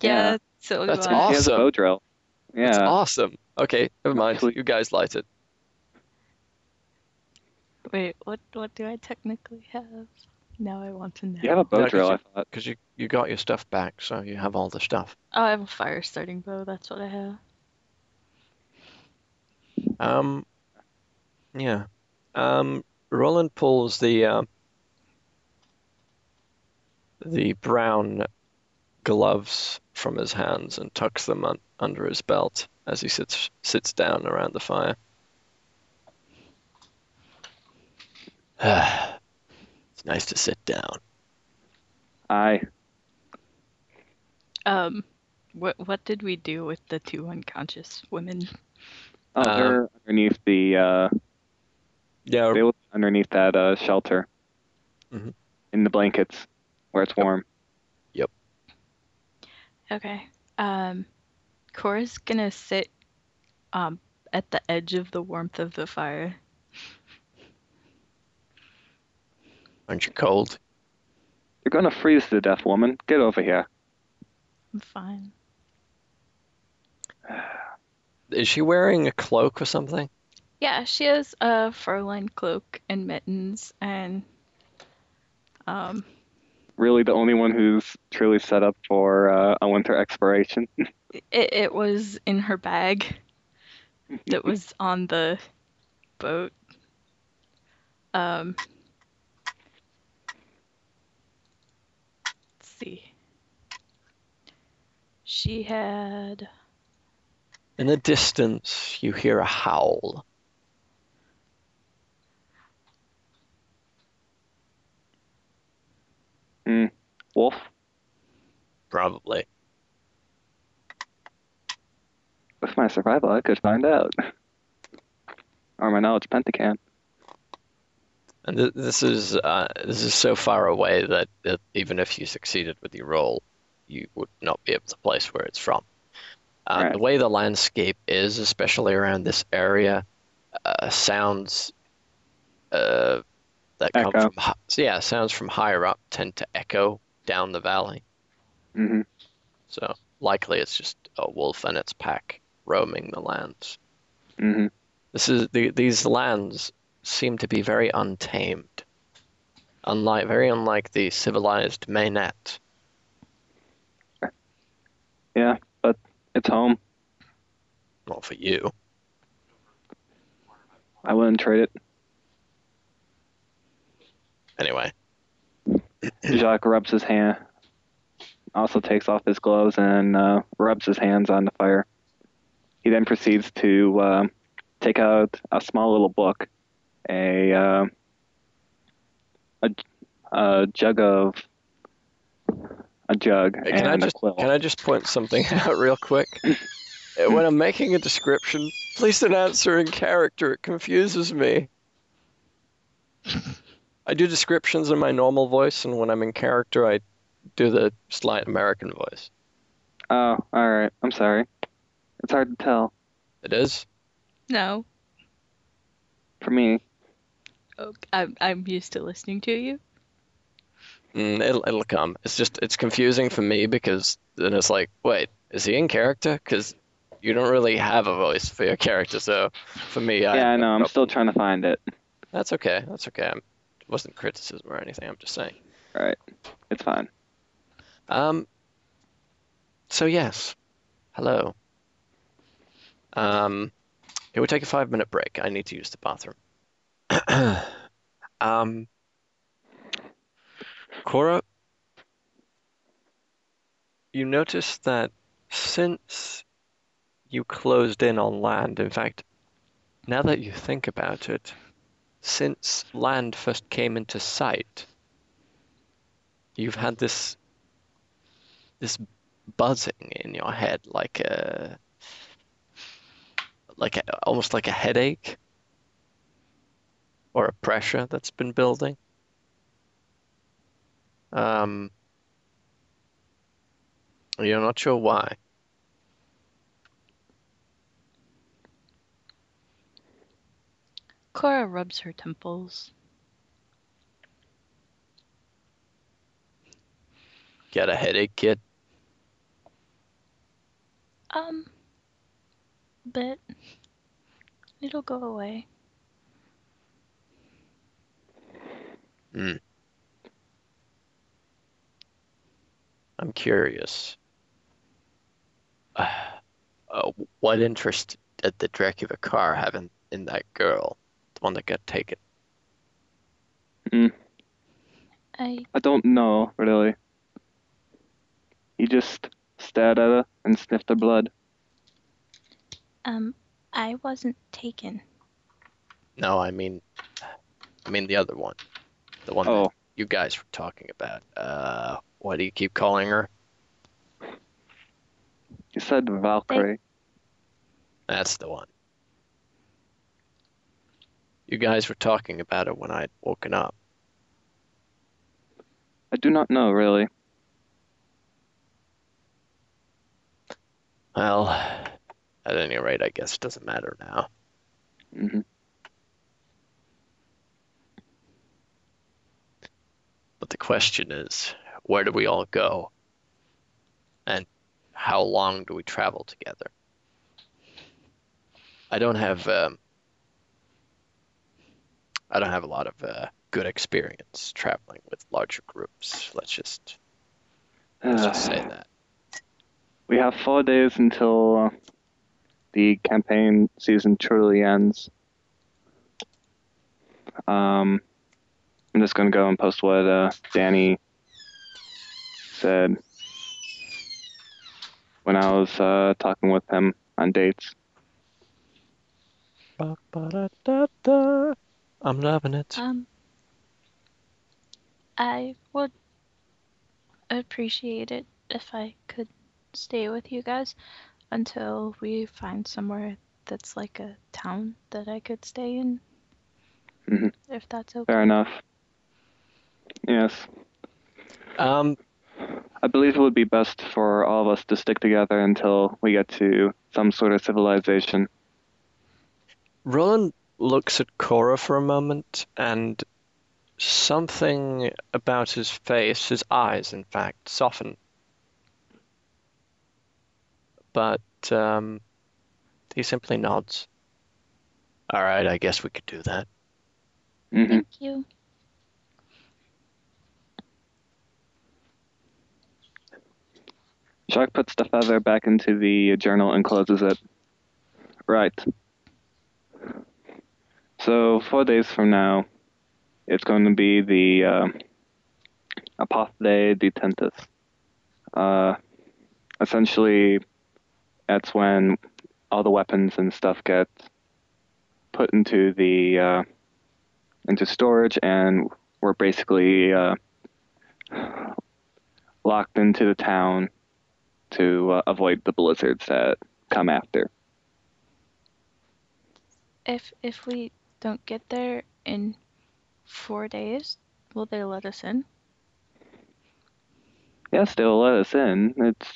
Yeah, Yeah. so That's do awesome. He has a bow drill. That's awesome. Okay, never mind. You guys light it. Wait, what what do I technically have? Now I want to know. You have a bow Yeah, 'cause drill, you- I thought. Because you, you got your stuff back, so you have all the stuff. Oh, I have a fire starting bow. That's what I have. Um, yeah. Um, Roland pulls the um, the brown gloves from his hands and tucks them un- under his belt as he sits sits down around the fire. it's nice to sit down. Aye. Um, what what did we do with the two unconscious women? Oh, Um, they're underneath the uh, Yeah, they live underneath that uh, shelter. Mhm. In the blankets, where it's warm. Yep. Okay. Um, Cora's gonna sit um at the edge of the warmth of the fire. aren't you cold? You're gonna freeze to death, woman. Get over here. I'm fine. Is she wearing a cloak or something? Yeah, she has a fur-lined cloak and mittens, and um, Really, the only one who's truly set up for uh, a winter exploration. it, it was in her bag that was on the boat. Um, let's see. She had In the distance, you hear a howl. Wolf. Probably. With my survival, I could find out. Or my knowledge pentacan. And th- this is uh, this is so far away that, that even if you succeeded with your roll, you would not be able to place where it's from. Uh, Right. The way the landscape is, especially around this area, uh, sounds that come from so yeah, sounds from higher up tend to echo down the valley. hmm So likely it's just a wolf and its pack roaming the lands. hmm This is the, these lands seem to be very untamed, unlike very unlike the civilized Mainet. Yeah, but it's home. Not for you. I wouldn't trade it. Anyway, Jacques rubs his hand, also takes off his gloves and uh, rubs his hands on the fire. He then proceeds to uh, take out a small little book, a uh, a, a jug of a jug Hey, can I and a just quill. can I just point something out real quick? when I'm making a description, please don't answer in character. It confuses me. I do descriptions in my normal voice, and when I'm in character, I do the slight American voice. Oh, all right. I'm sorry. It's hard to tell It is? No. for me. Oh, I'm I'm used to listening to you. Mm, it'll, it'll come. It's just, it's confusing for me because then it's like, wait, is he in character? Because you don't really have a voice for your character, so for me, I. yeah, I know. I'm still trying to find it. That's okay. That's okay. I'm, it wasn't criticism or anything. I'm just saying. All right. It's fine. Um. So yes, hello. Um, it would take a five minute break. I need to use the bathroom. um, Cora, you notice that since you closed in on land, in fact, now that you think about it, since land first came into sight, you've had this this buzzing in your head like a like a, almost like a headache or a pressure that's been building. Um you're not sure why Cora rubs her temples. Got a headache kid Um, but it'll go away. Hmm. I'm curious. Uh, uh, what interest did the Dracula car have in, in that girl, one that got taken? I I don't know, really. He just stared at her and sniffed her blood. um I wasn't taken. No, I mean, I mean the other one, the one that Oh, you guys were talking about. Uh, what do you keep calling her? You said Valkyrie. That's the one. You guys were talking about it when I'd woken up. I do not know, really. Well, at any rate, I guess it doesn't matter now. hmm But the question is, where do we all go? And how long do we travel together? I don't have um, I don't have a lot of uh, good experience traveling with larger groups. Let's just let's just say that. We have four days until uh, the campaign season truly ends. Um, I'm just gonna go and post what uh, Danny said when I was uh, talking with him on dates. Ba-ba-da-da-da. I'm loving it. Um I would appreciate it if I could stay with you guys until we find somewhere that's like a town that I could stay in. Mhm. If that's okay. Fair enough. Yes, Um, I believe it would be best for all of us to stick together until we get to some sort of civilization. Roland looks at Cora for a moment, and something about his face, his eyes, in fact, soften. But um, he simply nods. All right, I guess we could do that. hmm Thank you. Jacques puts the feather back into the journal and closes it. Right. So four days from now, it's going to be the uh, Apothe Detentus. Uh, essentially, that's when all the weapons and stuff get put into the uh, into storage, and we're basically uh, locked into the town to uh, avoid the blizzards that come after. If if we don't get there in four days, will they let us in? Yes, they'll let us in. It's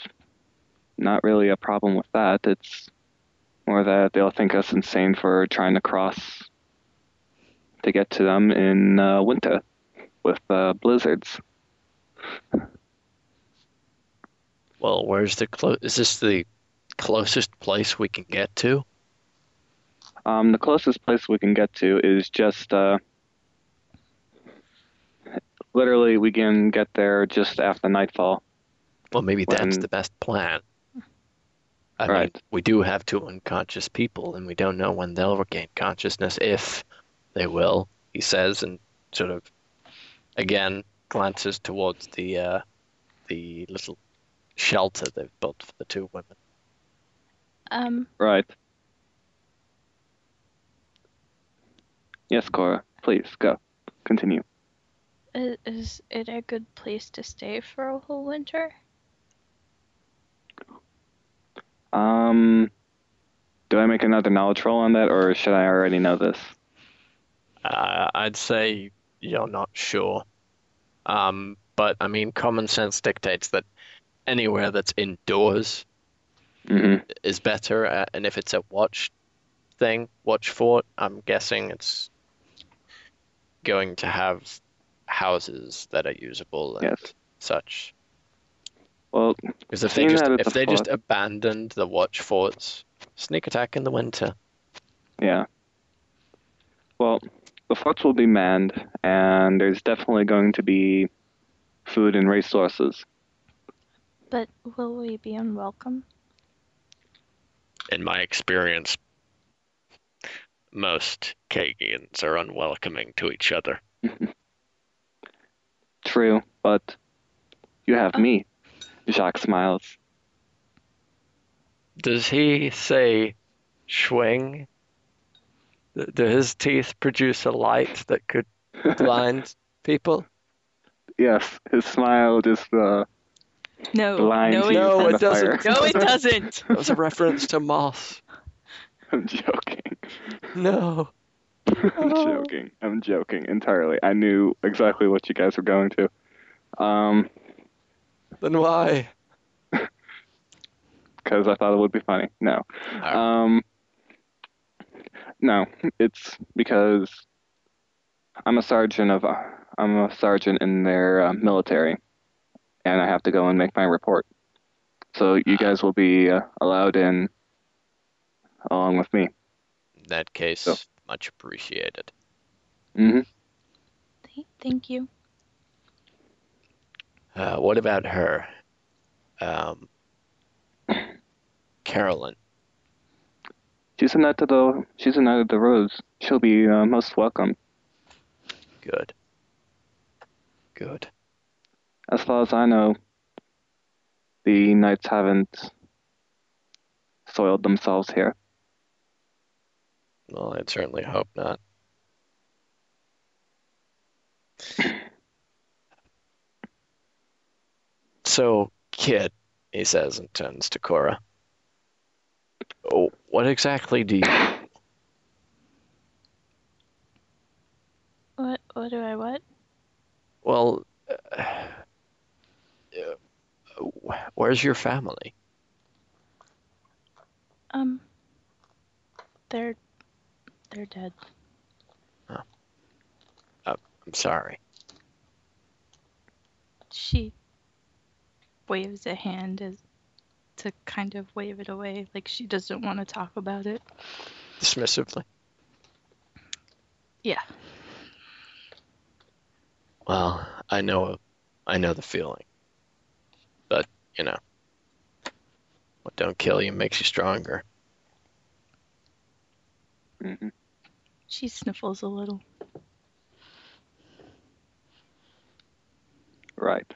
not really a problem with that. It's more that they'll think us insane for trying to cross to get to them in uh, winter with uh, blizzards. Well, where's the clo- is this the closest place we can get to? Um, the closest place we can get to is just uh, literally we can get there just after nightfall. Well, maybe that's the best plan. I mean, Right. we do have two unconscious people, and we don't know when they'll regain consciousness, if they will, he says, and sort of, again, glances towards the uh, the little shelter they've built for the two women. Um, Right. Yes, Cora. Please go. Continue. is it a good place to stay for a whole winter? Um, do I make another knowledge roll on that, or should I already know this? Uh, I'd say you're not sure. Um, but I mean, common sense dictates that anywhere that's indoors hmm is better. Uh, and if it's a watch thing, watch fort, I'm guessing it's going to have houses that are usable and Yes. such. Well, Because if they just if a they just abandoned the watch forts, sneak attack in the winter. yeah. Well, the forts will be manned, and there's definitely going to be food and resources. But will we be unwelcome? In my experience, most Kagians are unwelcoming to each other. True, but you have me. Jacques smiles. Does he say Schwing? Do his teeth produce a light that could blind people? Yes, his smile just uh, No, blinds no, you it, No, it doesn't. no, it doesn't. That was a reference to moss. I'm joking. No. I'm joking. I'm joking entirely. I knew exactly what you guys were going to. Um, Then why? because I thought it would be funny. No. Alright. Um, no, it's because I'm a sergeant of I'm a sergeant in their uh, military, and I have to go and make my report. So you guys will be uh, allowed in along with me. In that case, So- much appreciated. hmm Thank you. Uh, what about her? Um, Carolyn. She's a knight of the she's a knight of the rose. She'll be uh, most welcome. Good. Good. As far as I know, the knights haven't soiled themselves here. Well, I'd certainly hope not. So, kid, he says and turns to Cora. Oh, what exactly do you What? What do I what? Well, uh, where's your family? Um, they're they're dead. Oh, I'm sorry. She waves a hand as to kind of wave it away, like she doesn't want to talk about it. Dismissively. Yeah. Well, I know, I know the feeling. But you know, what don't kill you makes you stronger. hmm She sniffles a little. Right.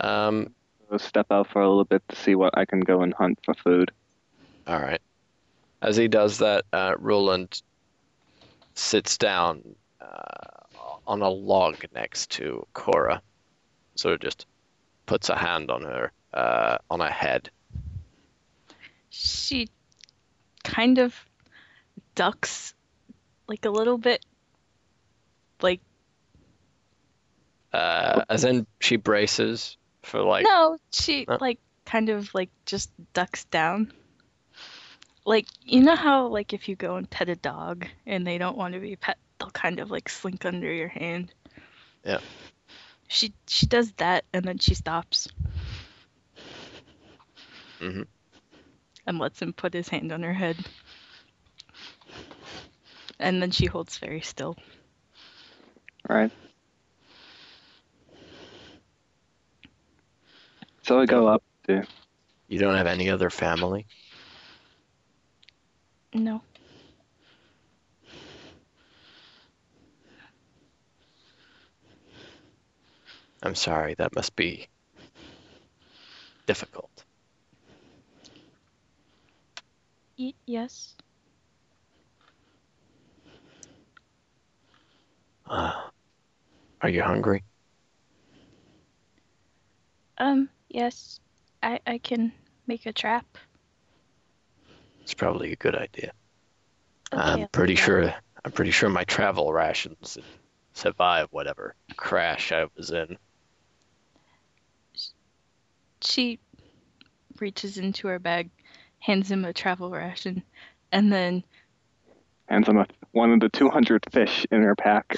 Um, I'll step out for a little bit to see what I can go and hunt for food. all right. As he does that, uh, Roland sits down uh, on a log next to Cora, sort of just puts a hand on her, uh, on her head, She kind of ducks like a little bit. Like Uh, as in she braces for like. no, she Uh. like kind of like just ducks down. Like you know how like if you go and pet a dog and they don't want to be pet, they'll kind of like slink under your hand. Yeah. She she does that and then she stops. mm-hmm. And lets him put his hand on her head. And then she holds very still. Right. So I go up to. You don't have any other family? No. I'm sorry, that must be difficult. Y- yes. Uh, are you hungry? Um, yes. I I can make a trap. It's probably a good idea. Okay, I'm pretty sure I'm pretty sure my travel rations survive whatever crash I was in. She reaches into her bag, hands him a travel ration, and then Hands him a, one of the 200 fish in her pack.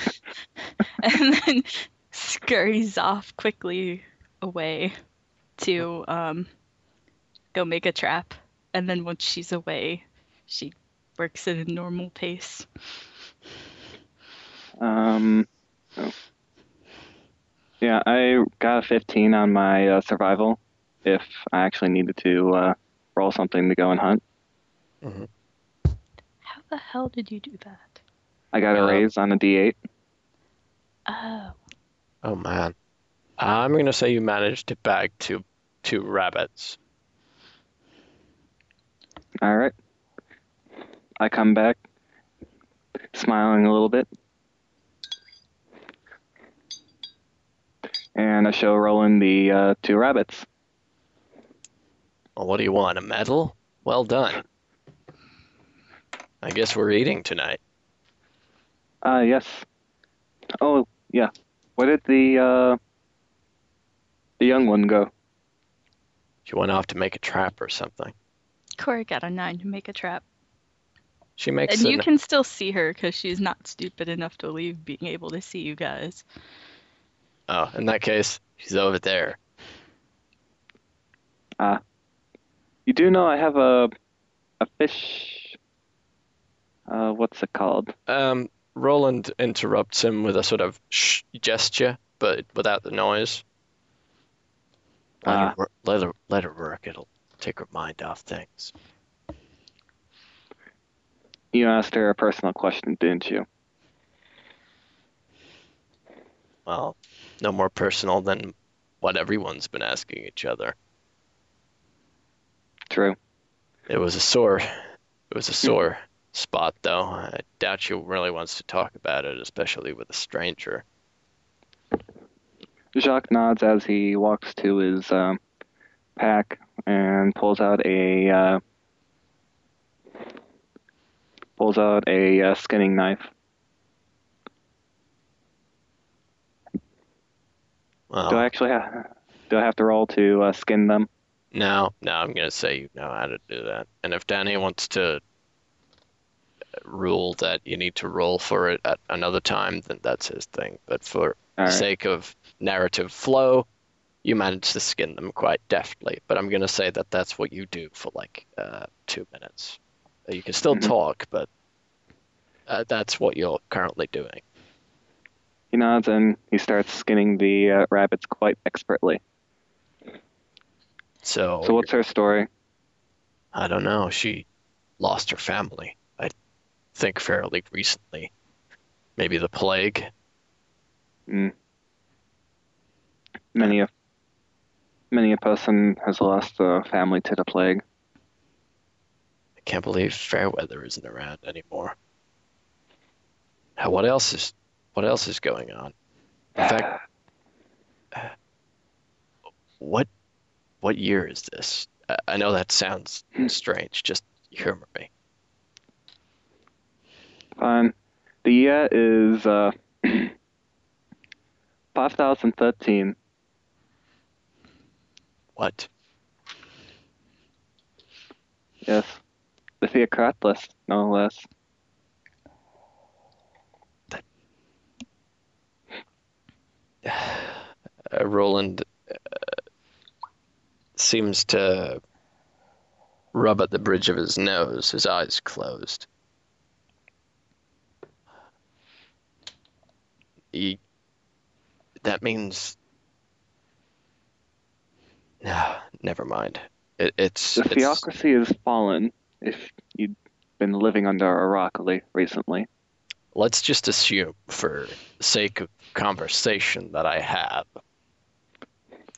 and then scurries off quickly away to um go make a trap. And then once she's away, she works at a normal pace. Um, oh. Yeah, I got a 15 on my uh, survival if I actually needed to uh, roll something to go and hunt. How the hell did you do that? I got a raise on a D8. Oh, Oh man. I'm gonna say you managed to bag two two rabbits. All right. I come back, smiling a little bit, and I show Roland the uh, two rabbits. Well, what do you want? A medal? Well done. I guess we're eating tonight. Uh, yes. Oh, yeah. Where did the uh, the young one go? She went off to make a trap or something. Corey got a nine to make a trap. She makes And you an- can still see her because she's not stupid enough to leave being able to see you guys. Oh, in that case, she's over there. Ah. You do know I have a a fish. Uh, what's it called? Um, Roland interrupts him with a sort of shh gesture, but without the noise. Let, Ah. her, wor- let her let her work. It'll take her mind off things. You asked her a personal question, didn't you? Well, no more personal than what everyone's been asking each other. True. It was a sore, it was a sore spot, though. I doubt she really wants to talk about it, especially with a stranger. Jacques nods as he walks to his um, pack and pulls out a uh, pulls out a uh, skinning knife. Well, Do I actually have do I have to roll to uh, skin them? No, no, I'm gonna say you know how to do that. And if Danny wants to rule that you need to roll for it at another time, then that's his thing. But for the right. sake of narrative flow, you managed to skin them quite deftly. But I'm gonna say that that's what you do for like uh, two minutes. You can still Mhm. talk, but uh, that's what you're currently doing. He nods and he starts skinning the uh, rabbits quite expertly. So, So what's her story? I don't know. She lost her family. Think fairly recently. Maybe the plague. Mm. Many a many a person has lost a family to the plague. I can't believe Fairweather isn't around anymore. Now, what else is what else is going on? In fact, what what year is this? I know that sounds strange. Just humor me. The year is uh, 5013. What? Yes. The Theocratless, no less. Uh, Roland uh, seems to rub at the bridge of his nose, his eyes closed. He, that means. No, never mind. It, it's, The it's theocracy has fallen if you've been living under a rock le- recently. let's just assume, for sake of conversation, that I have.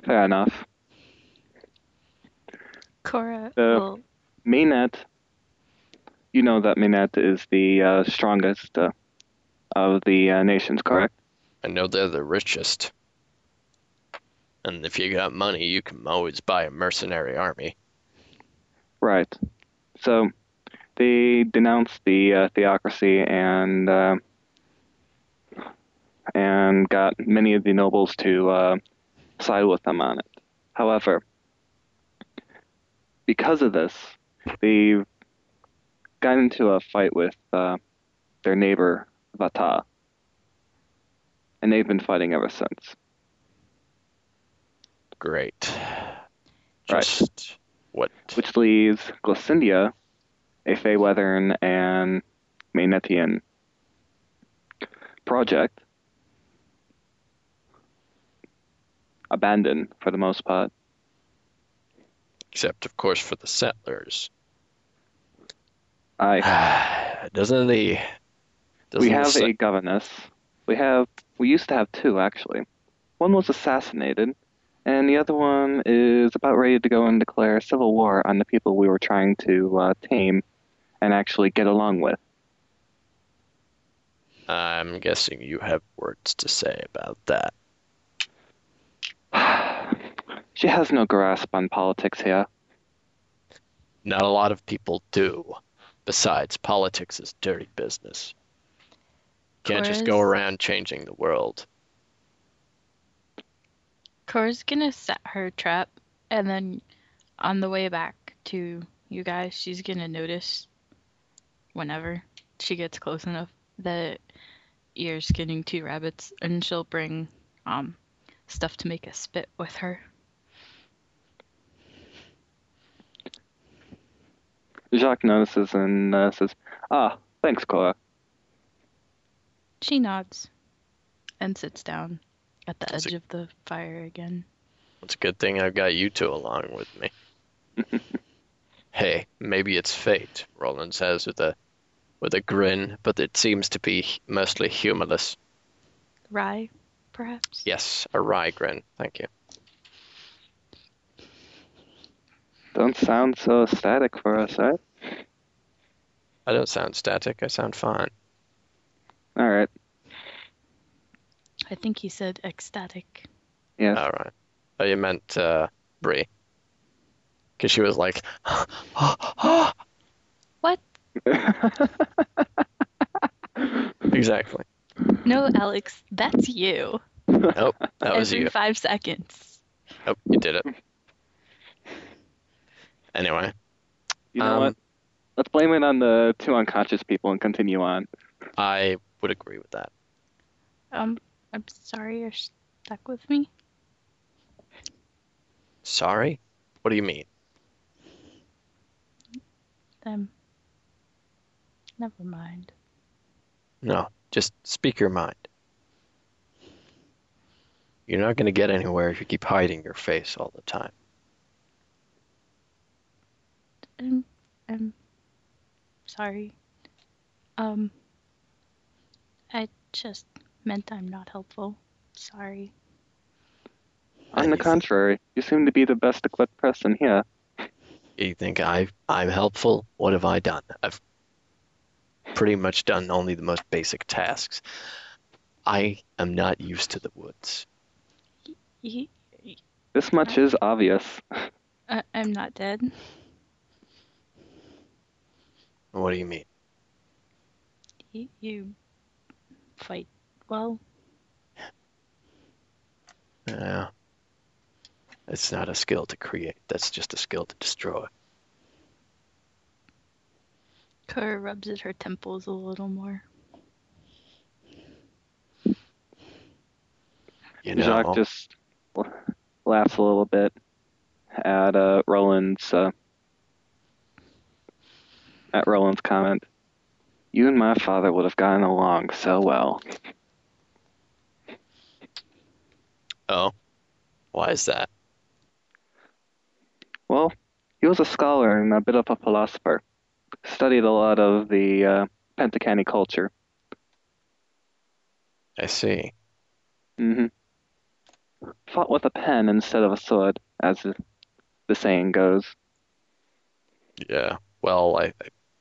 Fair enough. Cora Uh, will Mainnet, you know that Mainnet is the uh, strongest uh, of the uh, nations, correct? I know they're the richest. And if you got money, you can always buy a mercenary army. Right. So they denounced the uh, theocracy and uh, and got many of the nobles to uh, side with them on it. However, because of this, they got into a fight with uh, their neighbor Vata, and they've been fighting ever since. Great. Right. What? which leaves Glacindia, a Feyweathern and Maynetian project, abandoned for the most part. Except, of course, for the settlers. I doesn't the. Doesn't we the have set- a governess. We have we used to have two actually. One was assassinated, and the other one is about ready to go and declare civil war on the people we were trying to uh, tame and actually get along with. I'm guessing you have words to say about that. She has no grasp on politics here. Not a lot of people do. Besides, politics is dirty business. Can't just go around changing the world. Cora's gonna set her trap, and then on the way back to you guys, she's gonna notice whenever she gets close enough that you're skinning two rabbits, and she'll bring um stuff to make a spit with her. Jacques notices and uh, says, "Ah, thanks, Cora." She nods and sits down at the That's edge a- of the fire again. It's a good thing I've got you two along with me. hey, maybe it's fate, Roland says with a with a grin, but it seems to be mostly humorless. Rye, perhaps? Yes, a wry grin. Thank you. Don't sound so static for us, right? I don't sound static. I sound fine. All right. I think he said ecstatic. Yeah. All right. Oh, you meant uh, Bree. Because she was like, What? exactly. No, Alex, that's you. Nope, that was Every you. five seconds. Nope, you did it. Anyway, you know Um, what? Let's blame it on the two unconscious people and continue on. I would agree with that. Um, I'm sorry you're stuck with me. Sorry? What do you mean? Um, never mind. No, just speak your mind. You're not going to get anywhere if you keep hiding your face all the time. Um, I'm sorry. Um, I just meant I'm not helpful. Sorry. On the contrary, you seem to be the best equipped person here. You think I I'm helpful? What have I done? I've pretty much done only the most basic tasks. I am not used to the woods. Y- This much is obvious. I- I'm not dead. What do you mean? You, you fight well. Yeah. It's not a skill to create, that's just a skill to destroy. Kara rubs at her temples a little more. You know, Jacques just laughs a little bit at uh, Roland's uh, at Roland's comment. You and my father would have gotten along so well. Oh, why is that? Well, he was a scholar and a bit of a philosopher. Studied a lot of the uh, Pentacani culture. I see. Mm-hmm. Fought with a pen instead of a sword, as the- saying goes. Yeah. Well, I,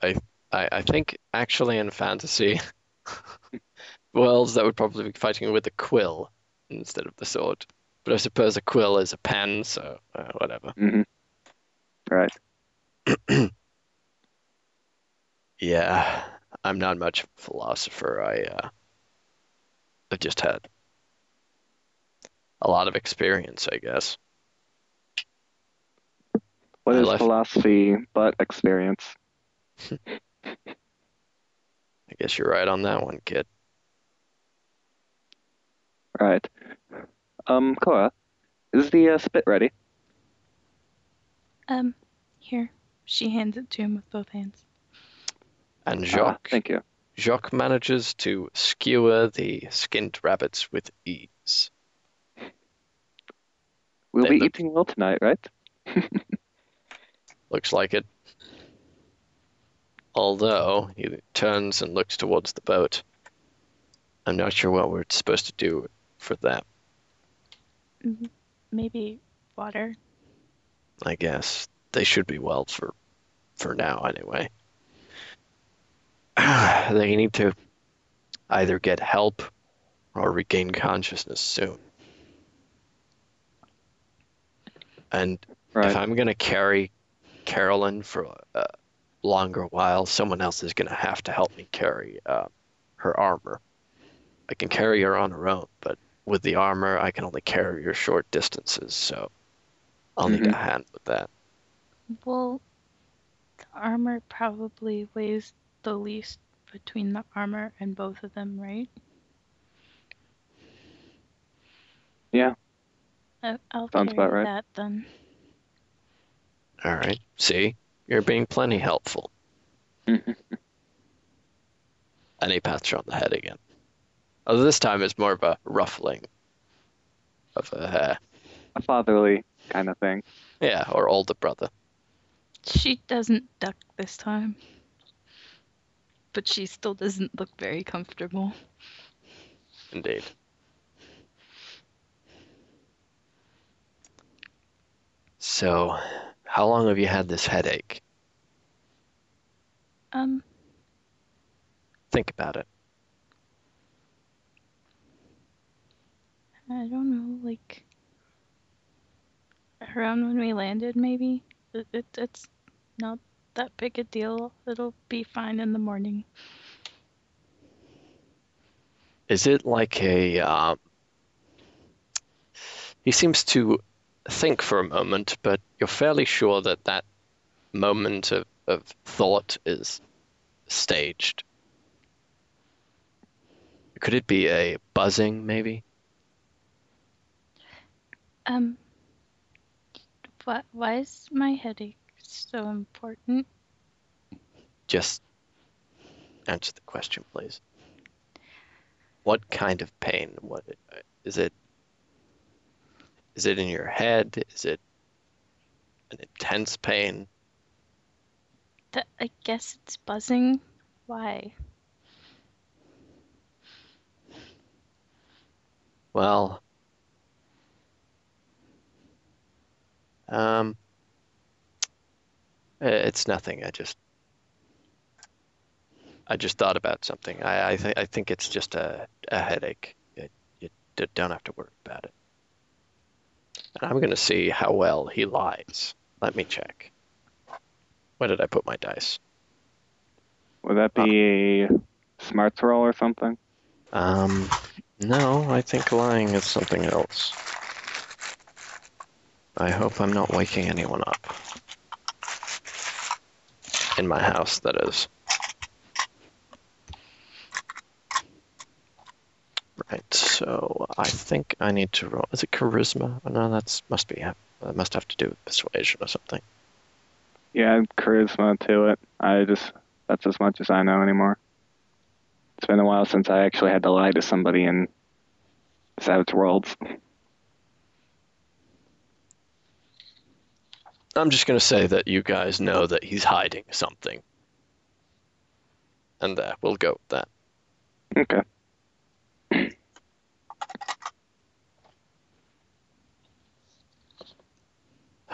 I, I, I think actually in fantasy worlds that would probably be fighting with a quill instead of the sword. But I suppose a quill is a pen, so uh, whatever. hmm Right. Yeah, I'm not much of a philosopher. I, uh, I've just had a lot of experience, I guess. What I is left- philosophy but experience? I guess you're right on that one, kid. Right. Um, Cora, is the uh, spit ready? Um, here. She hands it to him with both hands. And Ah, Jacques, thank you. Jacques manages to skewer the skinned rabbits with ease. We'll They be look- eating well tonight, right? Looks like it. Although he turns and looks towards the boat. I'm not sure what we're supposed to do for that, Mhm. Maybe water. I guess. They should be well for for now anyway. they need to either get help or regain consciousness soon. And Right. if I'm going to carry Carolyn for a longer while, someone else is going to have to help me carry uh, her armor. I can carry her on her own, but with the armor, I can only carry your short distances, so I'll need a Mhm. hand with that. Well, the armor probably weighs the least between the armor and both of them, right? Yeah. I- I'll Sounds carry about right. that then. All right. See, you're being plenty helpful. And he pats her on the head again. Although this time it's more of a ruffling of her hair. A fatherly kind of thing. Yeah, or older brother. She doesn't duck this time. But she still doesn't look very comfortable. Indeed. So, how long have you had this headache? Um, Think about it. I don't know, like around when we landed, maybe. It, it, it's not that big a deal. It'll be fine in the morning. Is it like a um, he seems to think for a moment, but you're fairly sure that that moment of, of thought is staged. Could it be a buzzing, maybe? Um, what? Why is my headache so important? Just answer the question, please. What kind of pain? What is it? Is it in your head? Is it an intense pain? That I guess it's buzzing. Why? Well, um, it's nothing. I just, I just thought about something. I, I think, I think it's just a, a headache. You, you don't have to worry about it. And I'm gonna see how well he lies. let me check. Where did I put my dice? Would that be a smarts roll or something? Um, no, I think lying is something else. I hope I'm not waking anyone up. In my house, that is. Right, so I think I need to roll. Is it charisma? Oh, no, that's must be. That must have to do with persuasion or something. Yeah, charisma to it. I just that's as much as I know anymore. It's been a while since I actually had to lie to somebody in Savage Worlds. I'm just gonna say that you guys know that he's hiding something, and there, we'll go with that. Okay.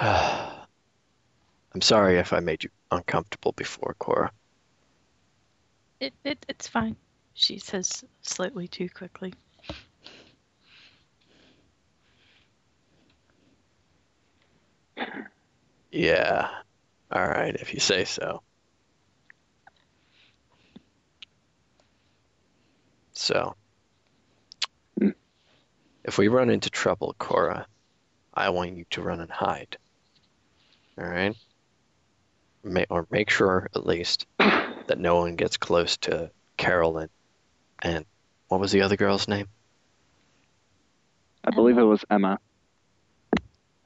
I'm sorry if I made you uncomfortable before, Cora. It, it it's fine. She says slightly too quickly. Yeah. All right, if you say so. So, if we run into trouble, Cora, I want you to run and hide. All right? Ma- or make sure, at least, that no one gets close to Carolyn. And what was the other girl's name? I believe it was Emma.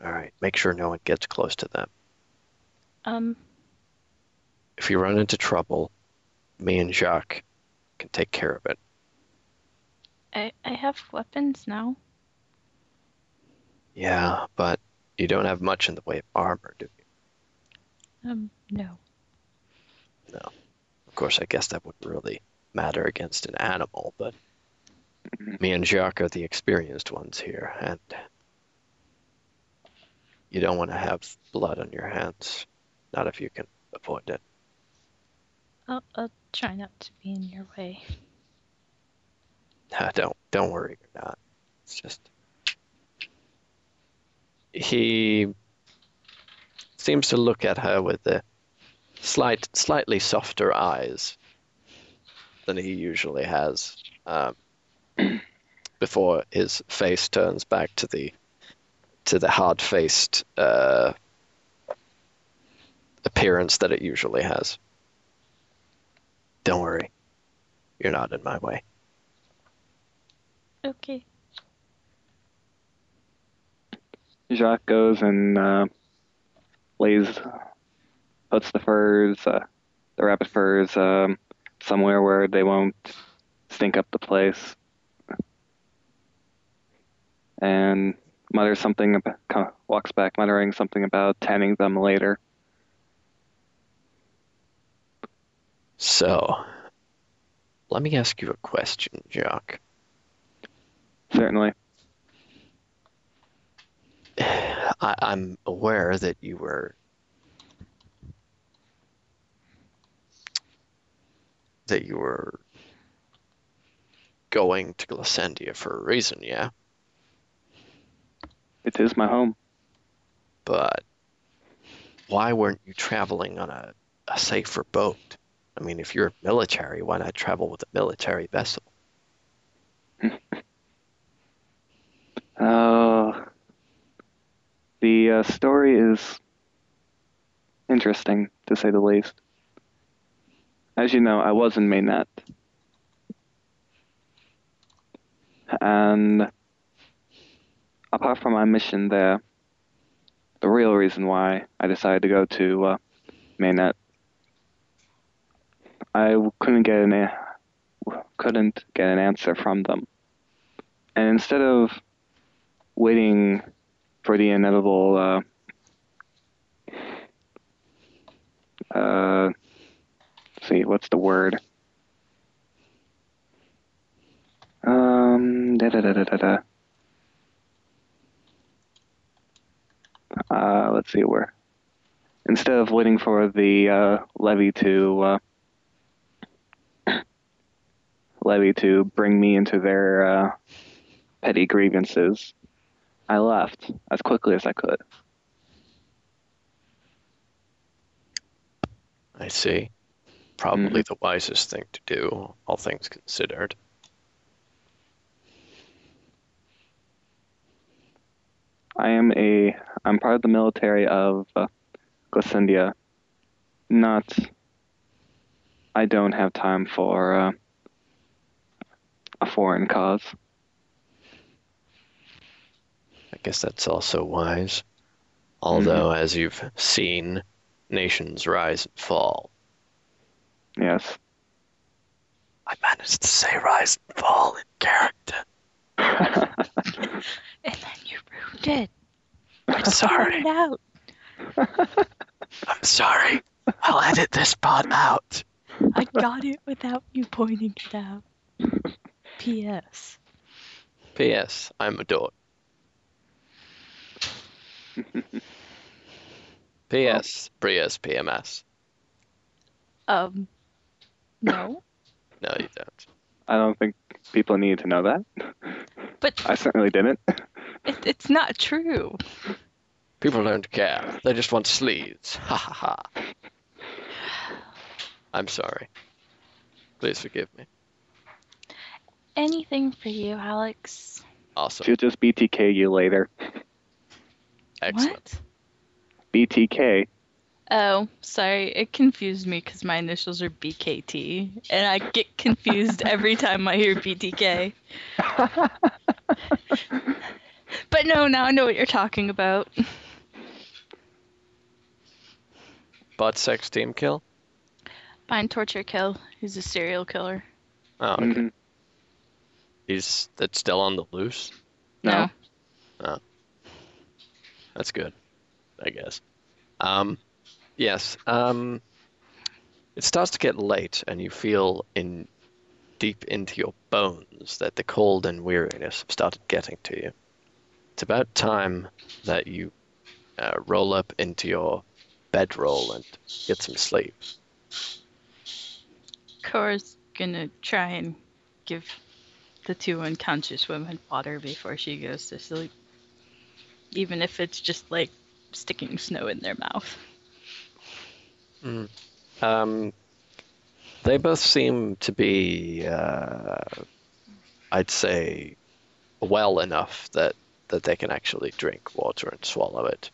All right, make sure no one gets close to them. Um, If you run into trouble, me and Jacques can take care of it. I I have weapons now. Yeah, but you don't have much in the way of armor, do you? Um, no. No. Of course, I guess that wouldn't really matter against an animal, but me and Jacques are the experienced ones here, and you don't want to have blood on your hands. Not if you can avoid it. I'll I'll try not to be in your way. don't don't worry, you're not. It's just he seems to look at her with the slight, slightly softer eyes than he usually has. Um, before his face turns back to the to the hard-faced uh, appearance that it usually has. Don't worry, you're not in my way. Okay. Jacques goes and uh, lays, puts the furs, uh, the rabbit furs, um, somewhere where they won't stink up the place, and mutters something. About, walks back, muttering something about tanning them later. So, let me ask you a question, Jacques. Certainly, I, I'm aware that you were that you were going to Glacindia for a reason, yeah. It is my home. But why weren't you traveling on a, a safer boat? I mean, if you're military, why not travel with a military vessel? Uh, the uh, story is interesting, to say the least. As you know, I was in Mainnet. And apart from my mission there, the real reason why I decided to go to uh, Mainnet, I couldn't get an a- couldn't get an answer from them. And instead of waiting for the inevitable uh, uh, see what's the word? Um da da da da da da uh let's see where instead of waiting for the uh, levy to uh, levy to bring me into their uh, petty grievances I left as quickly as I could. I see. Probably the wisest thing to do, all things considered. I am a. I'm part of the military of uh, Glacindia. Not. I don't have time for uh, a foreign cause. I guess that's also wise. Although, as you've seen, nations rise and fall. Yes. I managed to say rise and fall in character. And then you ruined it. I'm sorry. it out. I'm sorry. I'll edit this part out. I got it without you pointing it out. P.S. P.S. I'm a dork. P.S. Bria's PMS. Um, no. No, you don't. I don't think people need to know that. But I certainly didn't. it, it's not true. People don't care. They just want sleeves. Ha ha ha. I'm sorry. Please forgive me. Anything for you, Alex. Awesome. She'll just BTK you later. Excellent. What? BTK. Oh, sorry. It confused me because my initials are BKT, and I get confused every time I hear BTK. But no, now I know what you're talking about. Butt sex team kill? Bind torture kill. He's a serial killer. Oh, okay. Mhm. He's that's still on the loose. No. That's good, I guess. Um, yes. Um, it starts to get late, and you feel in deep into your bones that the cold and weariness have started getting to you. It's about time that you uh, roll up into your bedroll and get some sleep. Cora's gonna try and give the two unconscious women water before she goes to sleep. Even if it's just like sticking snow in their mouth. Um, they both seem to be, uh, I'd say, well enough that, that they can actually drink water and swallow it.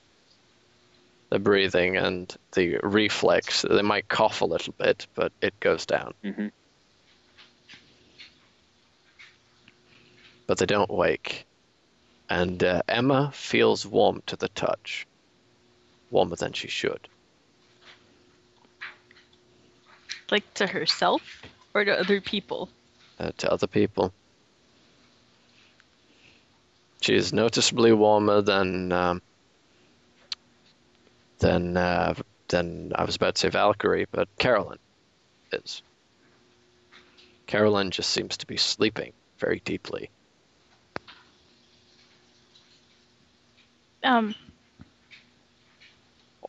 The breathing and the reflex, they might cough a little bit, but it goes down. Mhm. But they don't wake. And uh, Emma feels warm to the touch, warmer than she should. Like to herself or to other people. uh, to other people. She is noticeably warmer than um, than uh, than I was about to say Valkyrie, but Carolyn is. Carolyn just seems to be sleeping very deeply. Um,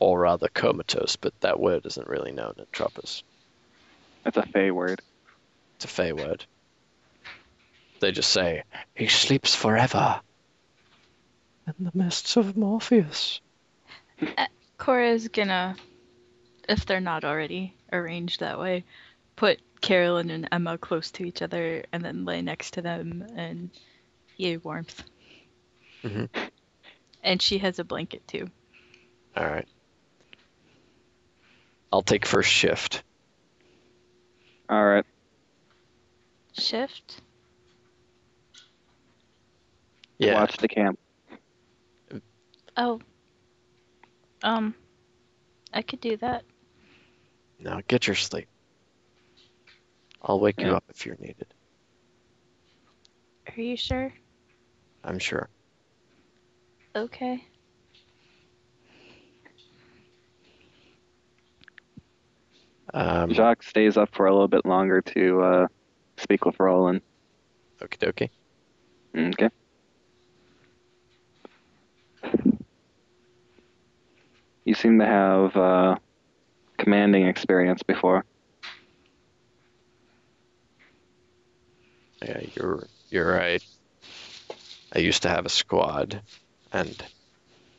Or rather comatose, but that word isn't really known in Troppers. That's a Fey word. It's a Fey word. They just say, he sleeps forever. In the mists of Morpheus. Cora's gonna, if they're not already arranged that way, put Carolyn and Emma close to each other and then lay next to them and yay warmth. Mhm. And she has a blanket too. All right. I'll take first shift. All right. Shift. Yeah. Watch the camp. Oh. Um. I could do that. Now get your sleep. I'll wake you up if you're needed. Are you sure? I'm sure. Okay. Um, Jacques stays up for a little bit longer to uh, speak with Roland. okie dokie. Okay. You seem to have uh, commanding experience before. Yeah, you're you're right. I used to have a squad, and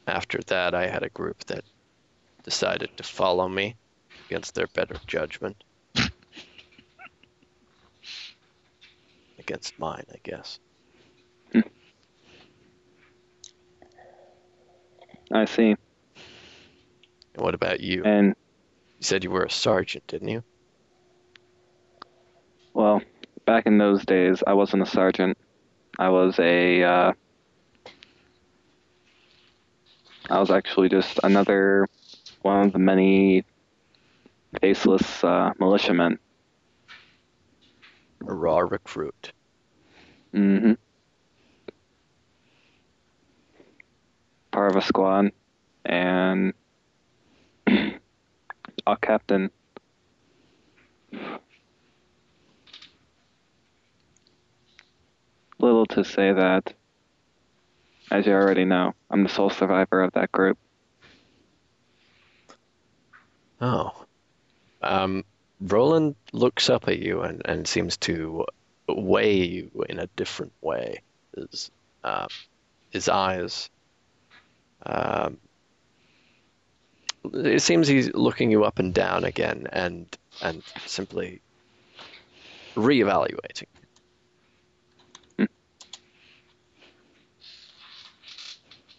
after that, I had a group that decided to follow me against their better judgment. against mine, I guess. I see. And what about you? And You said you were a sergeant, didn't you? well, back in those days, I wasn't a sergeant. I was a. Uh, I was actually just another one of the many faceless uh, militiamen. A raw recruit. hmm Part of a squad, and a captain. Little to say that, as you already know, I'm the sole survivor of that group. Oh. Um, Roland looks up at you and, and seems to weigh you in a different way. His, um, his eyes. Um, it seems he's looking you up and down again and and simply reevaluating. Hmm.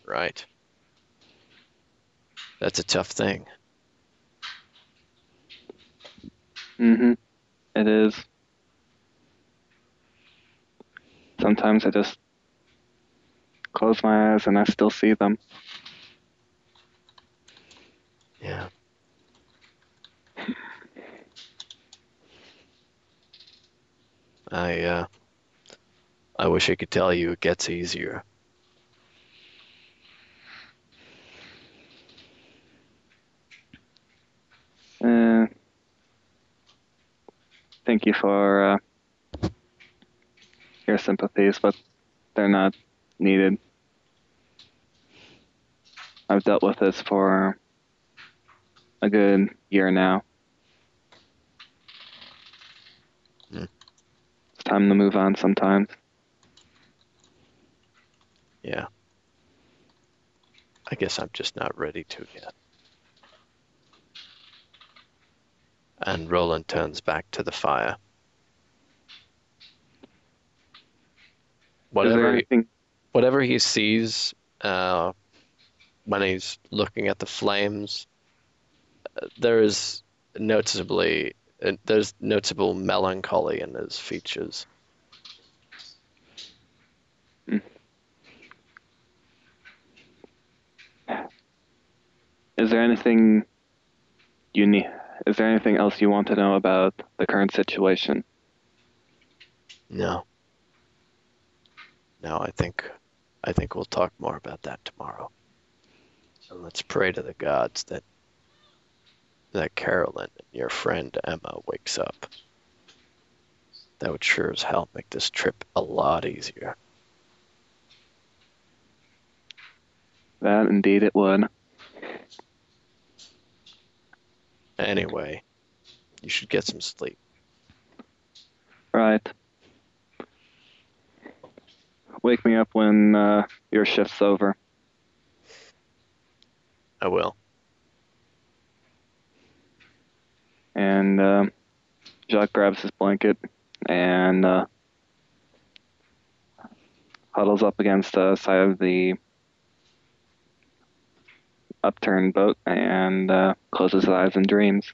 Right. That's a tough thing. Hmm It is. Sometimes I just close my eyes and I still see them. Yeah. I uh I wish I could tell you it gets easier. Uh, thank you for uh, your sympathies, but they're not needed. I've dealt with this for a good year now. Hmm. It's time to move on sometimes. Yeah. I guess I'm just not ready to yet. And Roland turns back to the fire. Whatever anything? whatever he sees uh, when he's looking at the flames, uh, there is noticeably uh, there's noticeable melancholy in his features. Is there anything you need? Is there anything else you want to know about the current situation? No. No, I think I think we'll talk more about that tomorrow. And let's pray to the gods that that Carolyn and your friend Emma wakes up. That would sure as hell make this trip a lot easier. That indeed it would. Anyway, you should get some sleep. Right. Wake me up when uh, your shift's over. I will. And uh, Jacques grabs his blanket and uh, huddles up against the side of the upturned boat and uh, closes his eyes and dreams.